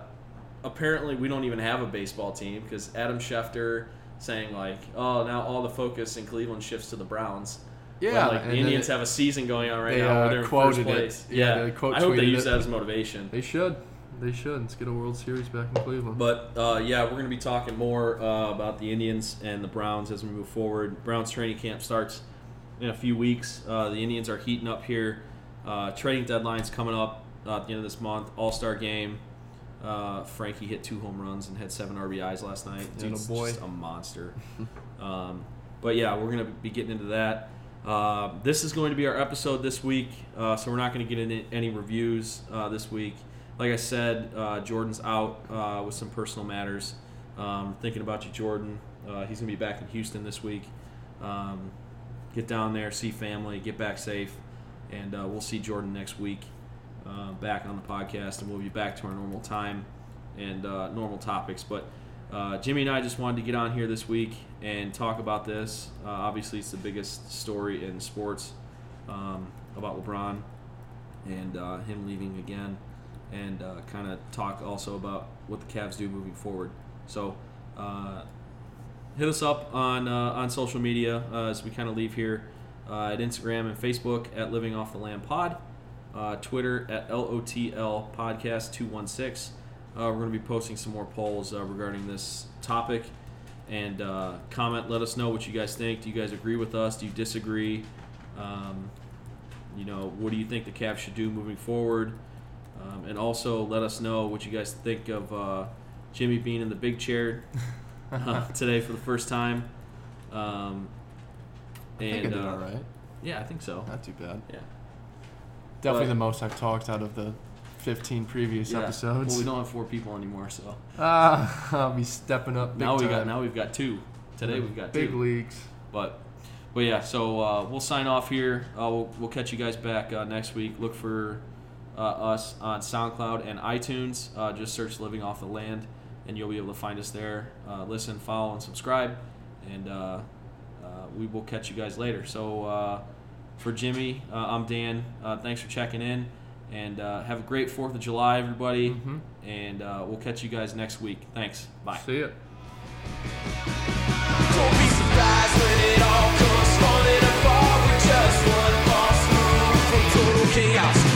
Speaker 1: apparently we don't even have a baseball team because Adam Schefter saying like, "Oh, now all the focus in Cleveland shifts to the Browns."
Speaker 2: yeah,
Speaker 1: When, like the Indians
Speaker 2: it-
Speaker 1: have a season going on right
Speaker 2: they,
Speaker 1: now where
Speaker 2: uh,
Speaker 1: they're in first
Speaker 2: it.
Speaker 1: place.
Speaker 2: Yeah,
Speaker 1: Yeah,
Speaker 2: they quote
Speaker 1: I hope they use
Speaker 2: it.
Speaker 1: that as motivation.
Speaker 2: They should. They should. Let's get a World Series back in Cleveland.
Speaker 1: But uh, yeah, we're going to be talking more uh, about the Indians and the Browns as we move forward. Browns training camp starts in a few weeks. Uh, the Indians are heating up here. Uh, trading deadline's coming up uh, at the end of this month. All Star game. Uh, Frankie hit two home runs and had seven RBIs last night. Dude's
Speaker 2: boy.
Speaker 1: just a monster. um, but yeah, we're going to be getting into that. Uh, this is going to be our episode this week, uh, so we're not going to get into any reviews uh, this week. Like I said, uh, Jordan's out uh, with some personal matters. Um, thinking about you, Jordan. Uh, he's going to be back in Houston this week. Um, get down there, see family, get back safe, and uh, we'll see Jordan next week uh, back on the podcast, and we'll be back to our normal time and uh, normal topics. But uh, Jimmy and I just wanted to get on here this week and talk about this. Uh, obviously, it's the biggest story in sports um, about LeBron and uh, him leaving again, and kind of talk also about what the Cavs do moving forward. So, hit us up on uh, on social media uh, as we kind of leave here uh, at Instagram and Facebook at Living Off the Land Pod, Twitter at LOTL Podcast two one six. We're going to be posting some more polls regarding this topic and uh, comment. Let us know what you guys think. Do you guys agree with us? Do you disagree? Um, you know, what do you think the Cavs should do moving forward? Um, and also let us know what you guys think of uh, Jimmy being in the big chair uh, today for the first time. Um,
Speaker 2: I think I
Speaker 1: and
Speaker 2: did
Speaker 1: uh,
Speaker 2: all right.
Speaker 1: yeah, I think so.
Speaker 2: Not too bad.
Speaker 1: Yeah.
Speaker 2: Definitely
Speaker 1: But-
Speaker 2: the most I've talked out of the 15 previous
Speaker 1: Yeah.
Speaker 2: episodes.
Speaker 1: Well, we don't have four people anymore, so
Speaker 2: Ah, I'll be stepping up. Big
Speaker 1: now we got. Now we've got two. Today we've got
Speaker 2: big
Speaker 1: two.
Speaker 2: leagues.
Speaker 1: But but yeah, so uh, we'll sign off here. Uh, we'll, we'll catch you guys back uh, next week. Look for uh, us on SoundCloud and iTunes. Uh, just search "Living Off the Land," and you'll be able to find us there. Uh, listen, follow, and subscribe, and uh, uh we will catch you guys later. So uh, for Jimmy, uh, I'm Dan. thanks for checking in, and have a great Fourth of July, everybody.
Speaker 2: Mm-hmm.
Speaker 1: And we'll catch you guys next week. Thanks. Bye.
Speaker 2: See ya. chaos